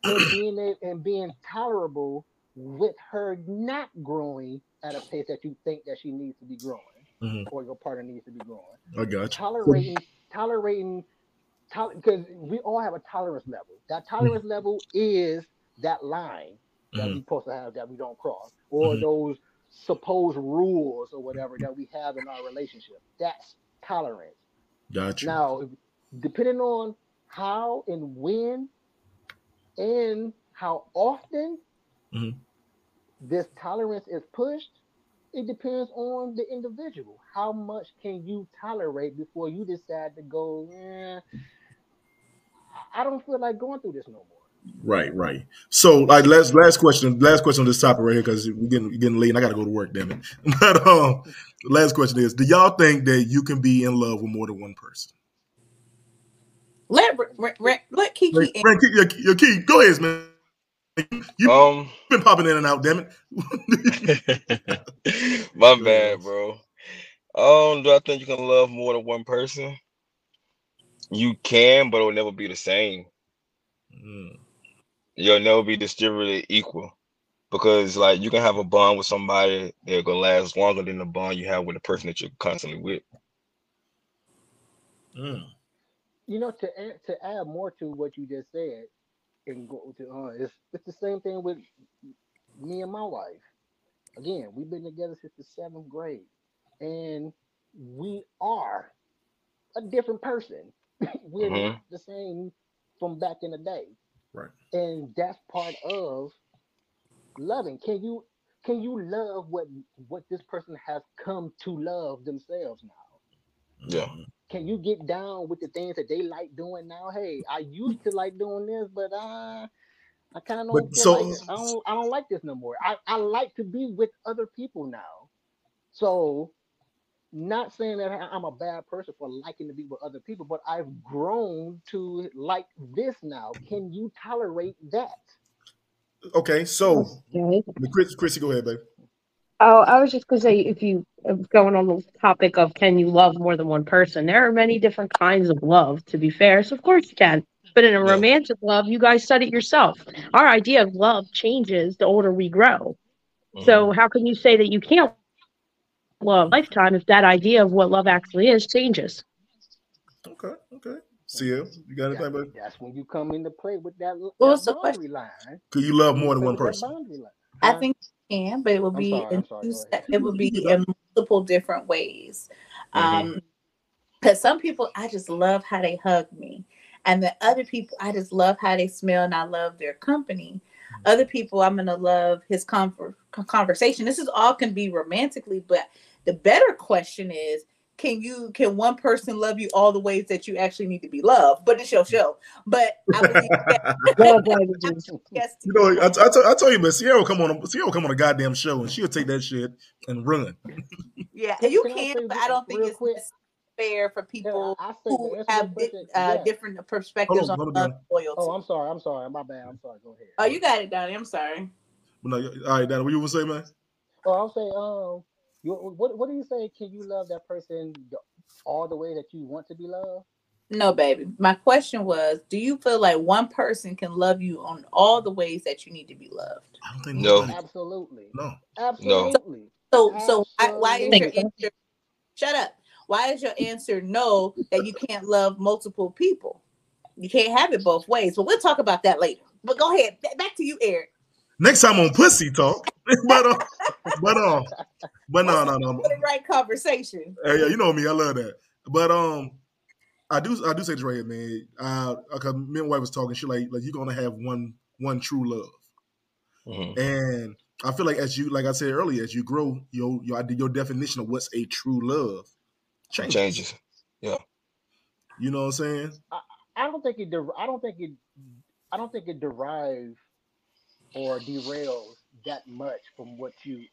and being and being tolerable with her not growing at a pace that you think that she needs to be growing Mhm. or your partner needs to be growing. I got you. Tolerating, tolerating, because we all have a tolerance level. That tolerance level is that line that Mhm. we're supposed to have that we don't cross, or Mhm. those supposed rules or whatever that we have in our relationship. That's tolerance. Got you. Now, depending on how and when and how often Mhm. this tolerance is pushed, it depends on the individual. How much can you tolerate before you decide to go, eh, I don't feel like going through this no more. Right, right. So, like, last last question, last question on this topic right here because we're getting we're getting late and I got to go to work. Damn it. But um, last question is: Do y'all think that you can be in love with more than one person? Let let, let, let Kiki Frank, in. Keep your, your key. Go ahead, man. You've Um, been popping in and out. Damn it. my bad, bro. Um, do I think you can love more than one person? You can, but it'll never be the same. Mm, You'll never be distributed equal. Because like you can have a bond with somebody that gonna last longer than the bond you have with the person that you're constantly with. mm. You know, to add, to add more to what you just said, and go to uh, it's it's the same thing with me and my wife. Again, we've been together since the seventh grade, and we are a different person. We're Mhm. the same from back in the day, Right. and that's part of loving. Can you can you love what what this person has come to love themselves now? Yeah. Can you get down with the things that they like doing now? Hey, I used to like doing this, but uh, I kind of But don't so- like it. I don't I don't like this no more. I, I like to be with other people now. So not saying that I- I'm a bad person for liking to be with other people, but I've grown to like this now. Can you tolerate that? Okay, so Okay. Chris, Chrissy, go ahead, babe. Oh, I was just gonna say, if you going on the topic of can you love more than one person, there are many different kinds of love. To be fair, so of course you can. But in a Yeah. romantic love, you guys said it yourself. Our idea of love changes the older we grow. So Mhm. how can you say that you can't love lifetime if that idea of what love actually is changes? Okay, okay. CL, you You got anything, babe? That's when you come into play with that, What that was the boundary line. Could you love more than one person? boundary. I think you can, but it would I'm be sorry, in sorry, two go it would be in multiple different ways. Mhm. Um, because some people I just love how they hug me, and the other people I just love how they smell and I love their company. Other people I'm gonna love his conver- conversation. This is all can be romantically, but the better question is. Can you can one person love you all the ways that you actually need to be loved? But it's your show. But I would leave that- yes You know, you. I, I, tell, you, but Sierra will come on, Sierra will come on a goddamn show and she'll take that shit and run. Yeah, you can I but I don't think it's quick? fair for people I, I to who have di- uh, yeah. different perspectives Hold on, on hold on, love and loyalty. Oh, I'm sorry. I'm sorry. My bad. I'm sorry. Go ahead. Oh, you got it, Donnie. I'm sorry. But no, all right, Dad, what you want to say, man? Oh, I'll say, um, you, what what do you say? Can you love that person all the way that you want to be loved? No, baby. My question was, do you feel like one person can love you on all the ways that you need to be loved? I don't think No. nobody. Absolutely. No. Absolutely. So, so why, why is your answer? Shut up. Why is your answer no? That you can't love multiple people. You can't have it both ways. But we'll talk about that later. But go ahead. Back to you, Eric. Next time on Pussy Talk. but uh, but uh, but no, no, no. For the right conversation. Hey, yeah, you know me. I love that. But um, I do I do say this right here, man. Uh, cause me and wife was talking. She like like you're gonna have one one true love, Mhm. and I feel like as you like I said earlier, as you grow, your your your definition of what's a true love changes. Changes. You know what I'm saying? I don't think it. Der- I don't think it. I don't think it derives or derails that much from what you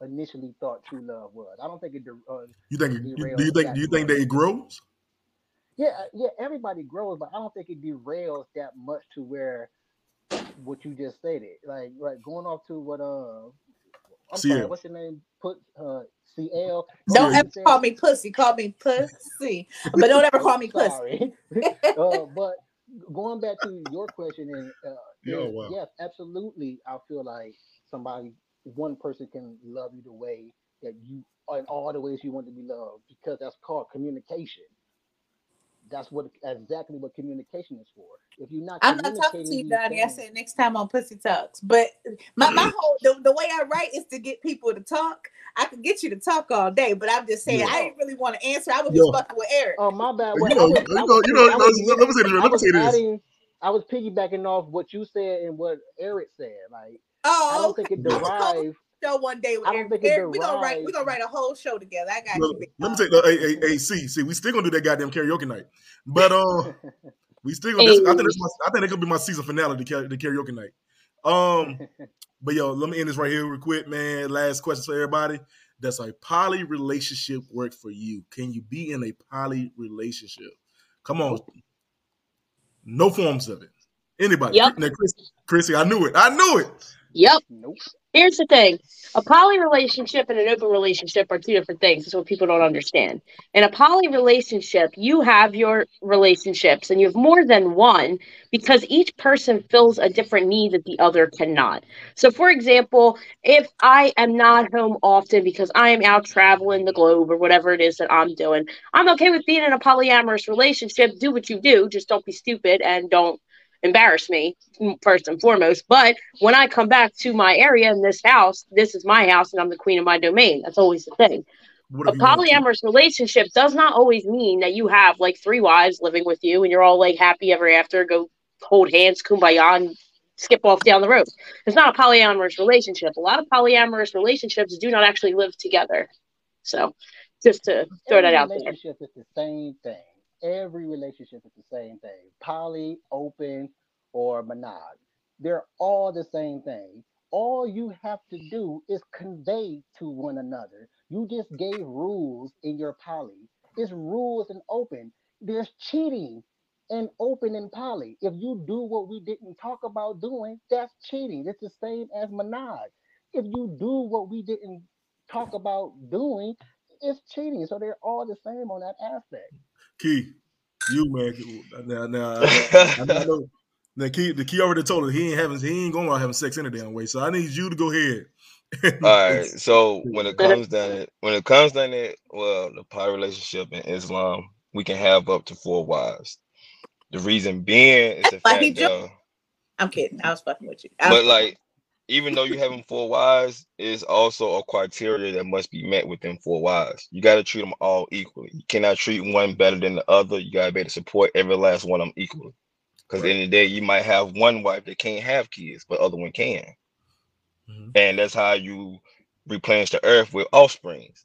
initially thought true love was. I don't think it. Der- uh, You think? You, Derails do you think? Do you think much. that it grows? yeah, uh, yeah. Everybody grows, but I don't think it derails that much to where what you just stated. Like, like going off to what uh, I'm sorry, what's your name? Put uh, CL. Don't Yeah. ever call me pussy. Call me pussy. But don't ever call me pussy. Sorry. uh, but going back to your question, and uh, Yeah, oh, wow. yes, absolutely, I feel like somebody one person can love you the way that you in all the ways you want to be loved because that's called communication. That's what exactly what communication is for. If you're not, I'm not talking to you, these Donnie. I said next time on Pussy Talks. But my, my mm. whole the, the way I write is to get people to talk. I could get you to talk all day, but I'm just saying Yeah. I didn't really want to answer. I was Yo. just fucking with Eric. Oh my bad. You Well, know, was, you know, was, you know, I was, let me say this. I Let me say this. adding, I was piggybacking off what you said and what Eric said. Like oh, I don't okay. think it I was hoping derived. show one day with I don't Eric. think it Eric, we're gonna write. We're gonna write a whole show together. I got Well, you. Let me dog. take the hey, hey, hey, see, see, we still gonna do that goddamn karaoke night, but uh, we still gonna. This, I think this my, I think that could be my season finale, the, the karaoke night. Um, but yo, let me end this right here real quick, man. Last question for everybody. Does a poly relationship work for you? Can you be in a poly relationship? Come on, no forms of it. Anybody? Yep. Now, Chris, Chrissy, I knew it. I knew it. Yep. Nope. Here's the thing a poly relationship and an open relationship are two different things. That's what people don't understand. In a poly relationship, you have your relationships and you have more than one because each person fills a different need that the other cannot. So, for example, if I am not home often because I am out traveling the globe or whatever it is that I'm doing, I'm okay with being in a polyamorous relationship. Do what you do, just don't be stupid and don't embarrass me first and foremost. But when I come back to my area in this house, this is my house and I'm the queen of my domain. That's always the thing. A if you want to- polyamorous relationship does not always mean that you have like three wives living with you and you're all like happy ever after, go hold hands, kumbaya, and skip off down the road. It's not a polyamorous relationship. A lot of polyamorous relationships do not actually live together. So just to throw that out there. relationship is the same thing. Every relationship is the same thing. Poly, open, or monog. They're all the same thing. All you have to do is convey to one another. You just gave rules in your poly. It's rules and open. There's cheating in open and poly. If you do what we didn't talk about doing, that's cheating. It's the same as monog. If you do what we didn't talk about doing, it's cheating. So they're all the same on that aspect. Key, you man. Now, now, I, I know. Now, Key, the Key already told us he ain't having, he ain't going to having sex any damn way. So I need you to go ahead. All right. So when it comes down it, when it comes down it, well, the poly relationship in Islam, we can have up to four wives. The reason being is the That's why he fact that, I'm kidding. I was fucking with you. I but like, even though you having four wives, is also a criteria that must be met within four wives. You got to treat them all equally. You cannot treat one better than the other. You got to be able to support every last one of them equally. Because at the end of the day, you might have one wife that can't have kids, but other one can. Mhm. And that's how you replenish the earth with offsprings.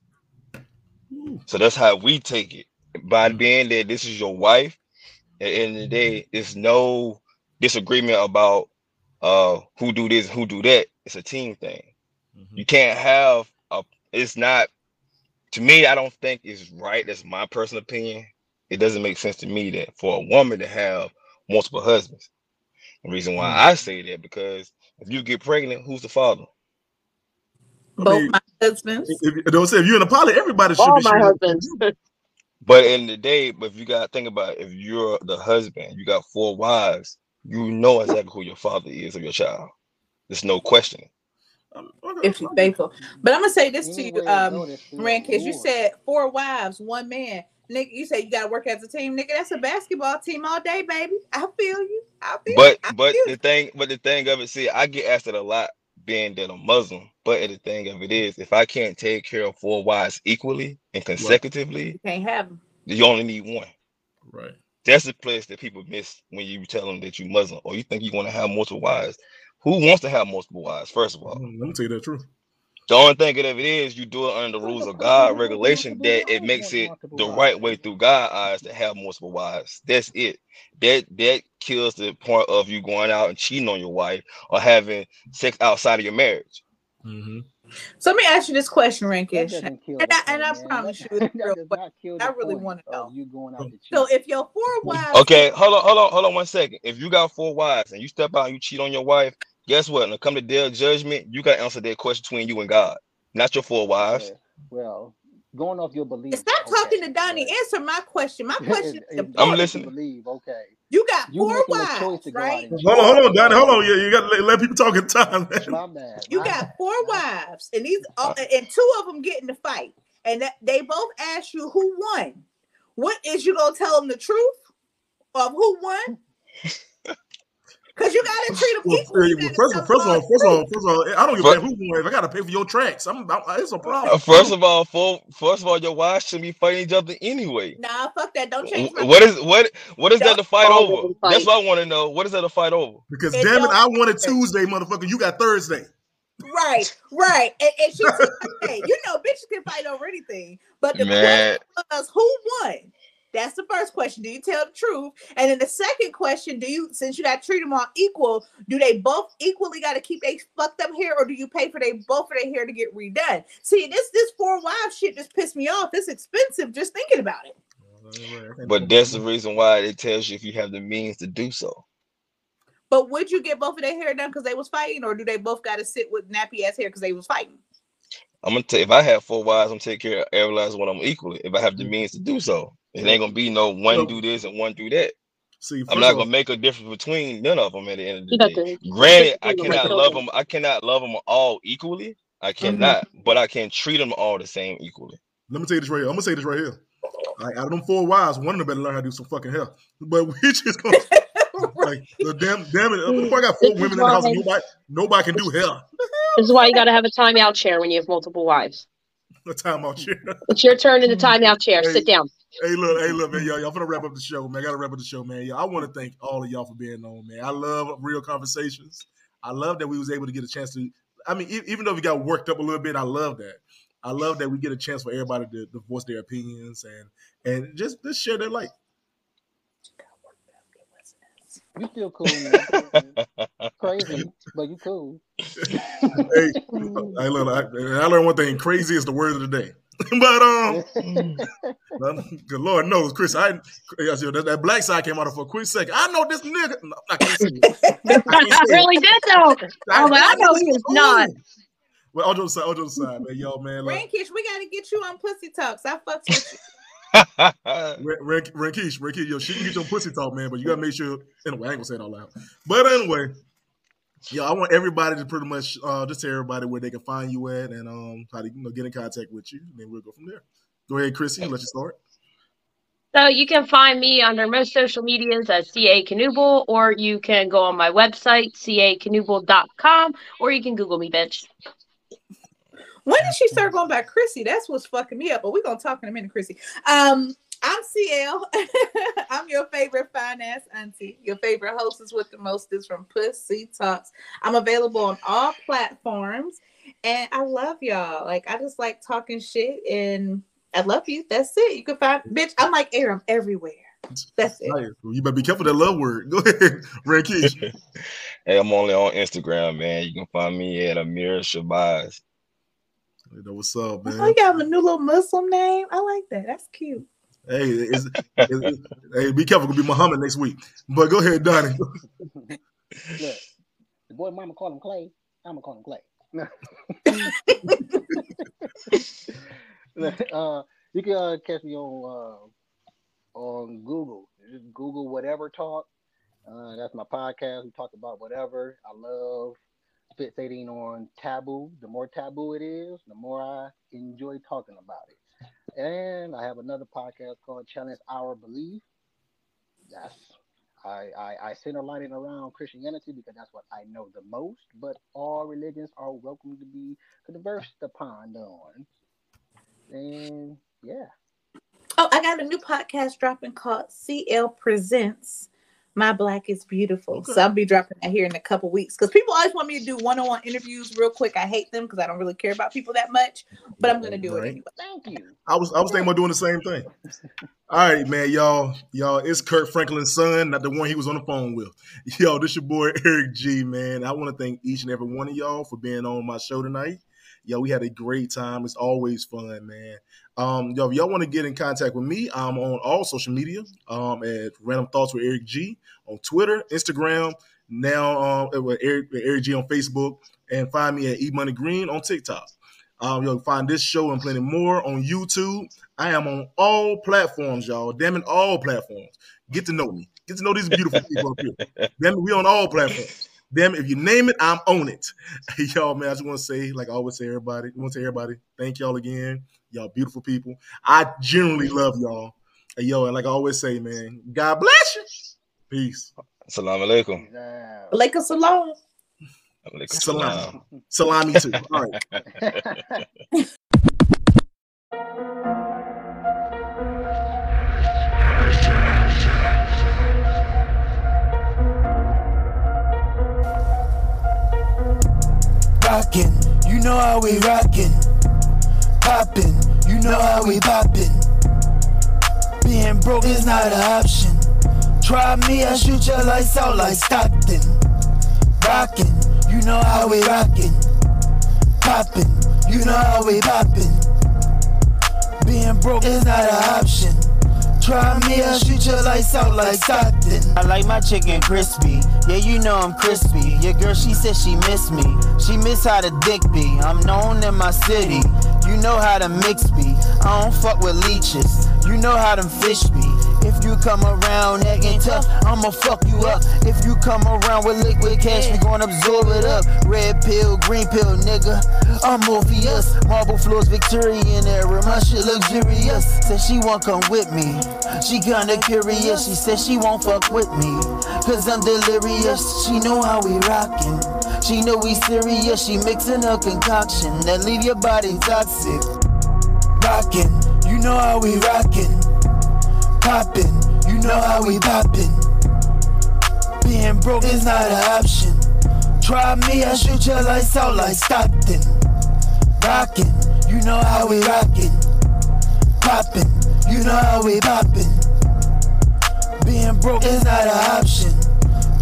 Ooh. So that's how we take it. By Mhm. being that this is your wife, at the end of the day, there's no disagreement about uh who do this, who do that. It's a team thing. Mhm. You can't have a it's not to me, I don't think it's right. That's my personal opinion. It doesn't make sense to me that for a woman to have multiple husbands. The reason why Mm. I say that because if you get pregnant, who's the father? I both mean, my husbands. if, if, don't say if you're in a poly, everybody should All be. my sharing- husbands. But in the day, but if you gotta think about it, if you're the husband, you got four wives, you know exactly who your father is of your child. There's no questioning. Um, if you're faithful. But I'm gonna say this to you, Anywhere um, go, there's Rankeish. You said four wives, one man. Nigga, you said you gotta work as a team, nigga. That's a basketball team all day, baby. I feel you. I feel But I but feel the you. thing, but the thing of it, see, I get asked it a lot being that I'm Muslim. But the thing of it is, if I can't take care of four wives equally and consecutively, You can't have them. you only need one. Right. That's the place that people miss when you tell them that you're Muslim or you think you want to have multiple wives. Who wants to have multiple wives? First of all, Mm, Let me tell you the truth. the only thing of it is you do it under the rules of God regulation that it makes it the right way through God eyes to have multiple wives. That's it. That that kills the point of you going out and cheating on your wife or having sex outside of your marriage. Mm-hmm. So let me ask you this question, That Rankeish. doesn't And I- and I promise you it's that real does quick. not kill I really wanna know. You going out to cheat. So if your four wives, Okay, hold on, hold on, hold on one second. If you got four wives and you step out and you cheat on your wife, guess what? When it come to day of judgment, you got to answer that question between you and God, not your four wives. Well, well, going off your belief. stop talking to Donnie. Answer my question. My question is it- it- important. I'm what you listening. Believe, okay. You got You four making a choice wives, to go right? Hold on, hold on, Donnie. Hold on. Yeah, you got to let, let people talk in time, man. My bad. You my got bad. four wives, and these all, and two of them get in the fight, and that, they both ask you who won. What is you gonna tell them the truth of who won? Because you gotta treat them Well, equally. well, gotta first, first of all, first of all, first of all, I don't give a damn who won. If I got to pay for your tracks, I'm, I'm it's a Uh, problem. First of all, for, first of all, your wives shouldn't be fighting each other anyway. Nah, fuck that. Don't change my. Wh- What is what what is that to fight over? women That's what I want to know. What is that to fight over? Because It damn it, I wanted matter. Tuesday, motherfucker. You got Thursday. Right, right. And, and she said, hey, you know, bitches can fight over anything. But the Man, question was, who won? That's the first question. Do you tell the truth? And then the second question, do you, since you got to treat them all equal, do they both equally got to keep they fucked up hair, or do you pay for they both for their hair to get redone? See, this this four wives shit just pissed me off. It's expensive just thinking about it. but that's the reason why it tells you if you have the means to do so. But would you get both of their hair done because they was fighting, or do they both got to sit with nappy ass hair because they was fighting? I'm gonna take if I have four wives, I'm take care of every last one of them equally. If I have the means to do so, it ain't gonna be no one No. do this and one do that. See, I'm not gonna make a difference between none of them at the end of the day. to Granted, I between them like cannot love them. I cannot love them all equally. I mm-hmm. cannot, but I can treat them all the same equally. let me tell you this right here. I'm gonna say this right here. Like, out of them four wives, one of them better learn how to do some fucking hair. But we just gonna like, the damn, damn it. If I got four This women in the house and nobody, nobody can do hair. This is why you got to have a timeout chair when you have multiple wives. The time out here. It's your turn in the timeout chair. Hey. Sit down. Hey, look, hey, look, man, y'all, y'all finna wrap up the show, man. I gotta wrap up the show, man. Y'all, I want to thank all of y'all for being on, man. I love real conversations. I love that we was able to get a chance to. I mean, e- even though we got worked up a little bit, I love that. I love that we get a chance for everybody to, to voice their opinions and and just just share their life. You still cool, man. Crazy, but you cool. hey, hey, look, I, I learned one thing: crazy is the word of the day. but um, good Lord knows, Chris. I, I said, that, that black side came out of for a quick second. I know this nigga. No, I can't say it. I can't say it. really did though. I was like, I know he was not. Well, all jokes aside, all jokes aside, man, y'all, man. Like, Rankeish, we gotta get you on pussy talks. I fucked with you. Ran- Ran- Rankeish, Rankeish, yo, she can get your pussy talk, man, but you gotta make sure. Anyway, I ain't gonna say it all loud. But anyway, yeah, I want everybody to pretty much uh, just tell everybody where they can find you at and um how to you know get in contact with you, and then we'll go from there. Go ahead, Chrissy, let you start. So you can find me under most social medias as Cakanooble, or you can go on my website, cacanooble.com, or you can Google me, bitch. When did she start going by Chrissy? That's what's fucking me up. But we're gonna talk in a minute, Chrissy. Um, I'm CL. I'm your favorite finance auntie. Your favorite hostess with the mostest from Pussy Talks. I'm available on all platforms, and I love y'all. Like I just like talking shit, and I love you. That's it. You can find bitch. I'm like Air. I'm everywhere. That's it. You better be careful that love word. Go ahead, Rankeish. hey, I'm only on Instagram, man. You can find me at Amir Shabazz. You know what's up, Oh, man? you got a new little Muslim name. I like that. That's cute. Hey, it's, hey, be careful. Gonna be Muhammad next week. But go ahead, Donnie. Look, the boy mama call him Clay. I'm gonna call him Clay. uh, you can uh, catch me on uh, on Google. Just Google whatever talk. Uh, that's my podcast. We talk about whatever. I love fixating on taboo. The more taboo it is, the more I enjoy talking about it. And I have another podcast called Challenge Our Belief. That's I, I, I center lighting around Christianity because that's what I know the most, but all religions are welcome to be conversed upon on. And yeah. Oh, I got a new podcast dropping called CL Presents. My Black is Beautiful. So I'll be dropping that here in a couple weeks because people always want me to do one on one interviews real quick. I hate them because I don't really care about people that much, but I'm going to do it anyway. Thank you. I was I was thinking about doing the same thing. All right, man, y'all, y'all, it's Kirk Franklin's son, not the one he was on the phone with. Yo, this your boy Eric G, man. I want to thank each and every one of y'all for being on my show tonight. Yo, we had a great time. It's always fun, man. Um, yo, if y'all want to get in contact with me, I'm on all social media. Um, at Random Thoughts with Eric G on Twitter, Instagram, now um with Eric, with Eric G on Facebook, and find me at E Money Green on TikTok. Um, you'll find this show and plenty more on YouTube. I am on all platforms, y'all. Damn it, all platforms. Get to know me. Get to know these beautiful people up here. Damn it, we on all platforms. Damn if you name it, I'm on it. Y'all, man, I just want to say, like I always say, everybody, I want to say, everybody, thank y'all again. Y'all beautiful people. I genuinely love y'all. Hey, yo, and like I always say, man, God bless you. Peace. Salam alaikum. Yeah. Blake. Alaikum Salam. salam. Salami too. All right. you know how we rockin'. Poppin', you know how we poppin'. Being broke is not an option. Try me, I shoot your lights out like Stockton. Rockin', you know how we rockin'. Poppin', you know how we poppin'. Being broke is not an option. Try me, I'll shoot your lights out like Stockton. I like my chicken crispy. Yeah, you know I'm crispy. Your girl, she said she miss me. She miss how the dick be. I'm known in my city. You know how the mix be. I don't fuck with leeches. You know how them fish be. If you come around acting tough, I'ma fuck you up. If you come around with liquid cash, we gon' absorb it up. Red pill, green pill, nigga. I'm Morpheus. Marble floors, Victorian era. My shit luxurious. Said she won't come with me. She kinda curious. She said she won't fuck with me. Cause I'm delirious. She know how we rockin'. She know we serious. She mixin' a concoction that leave your body toxic. Rockin', you know how we rockin'. Poppin', you know how we poppin'. Being broke is not an option. Try me, I shoot your lights out like Stockton. Rockin', you know how we rockin'. Poppin', you know how we poppin'. Being broke is not an option.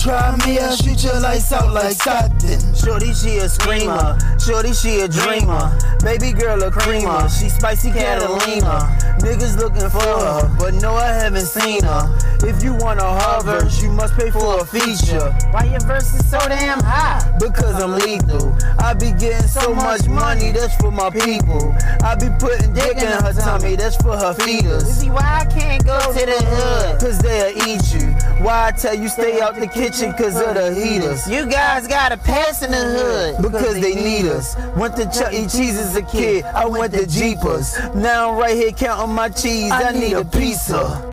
Try me, I shoot your lights out like Stockton. Shorty, she a screamer. Shorty, she a dreamer. Baby girl, a creamer. She spicy Catalina. Niggas looking for her, but no, I haven't seen her. If you want a hover, you must pay for a feature. Why your verse is so damn high? Because I'm lethal. I be getting so much money, that's for my people. I be putting dick in her tummy, that's for her feeders. See why I can't go to the hood? Cause they'll eat you. Why I tell you stay out the kitchen cause of the heaters. You guys got a pass in the hood because they need us. Went to Chuck E. Cheese as a kid, I went to Jeepers. Now I'm right here counting my cheese, I need a pizza.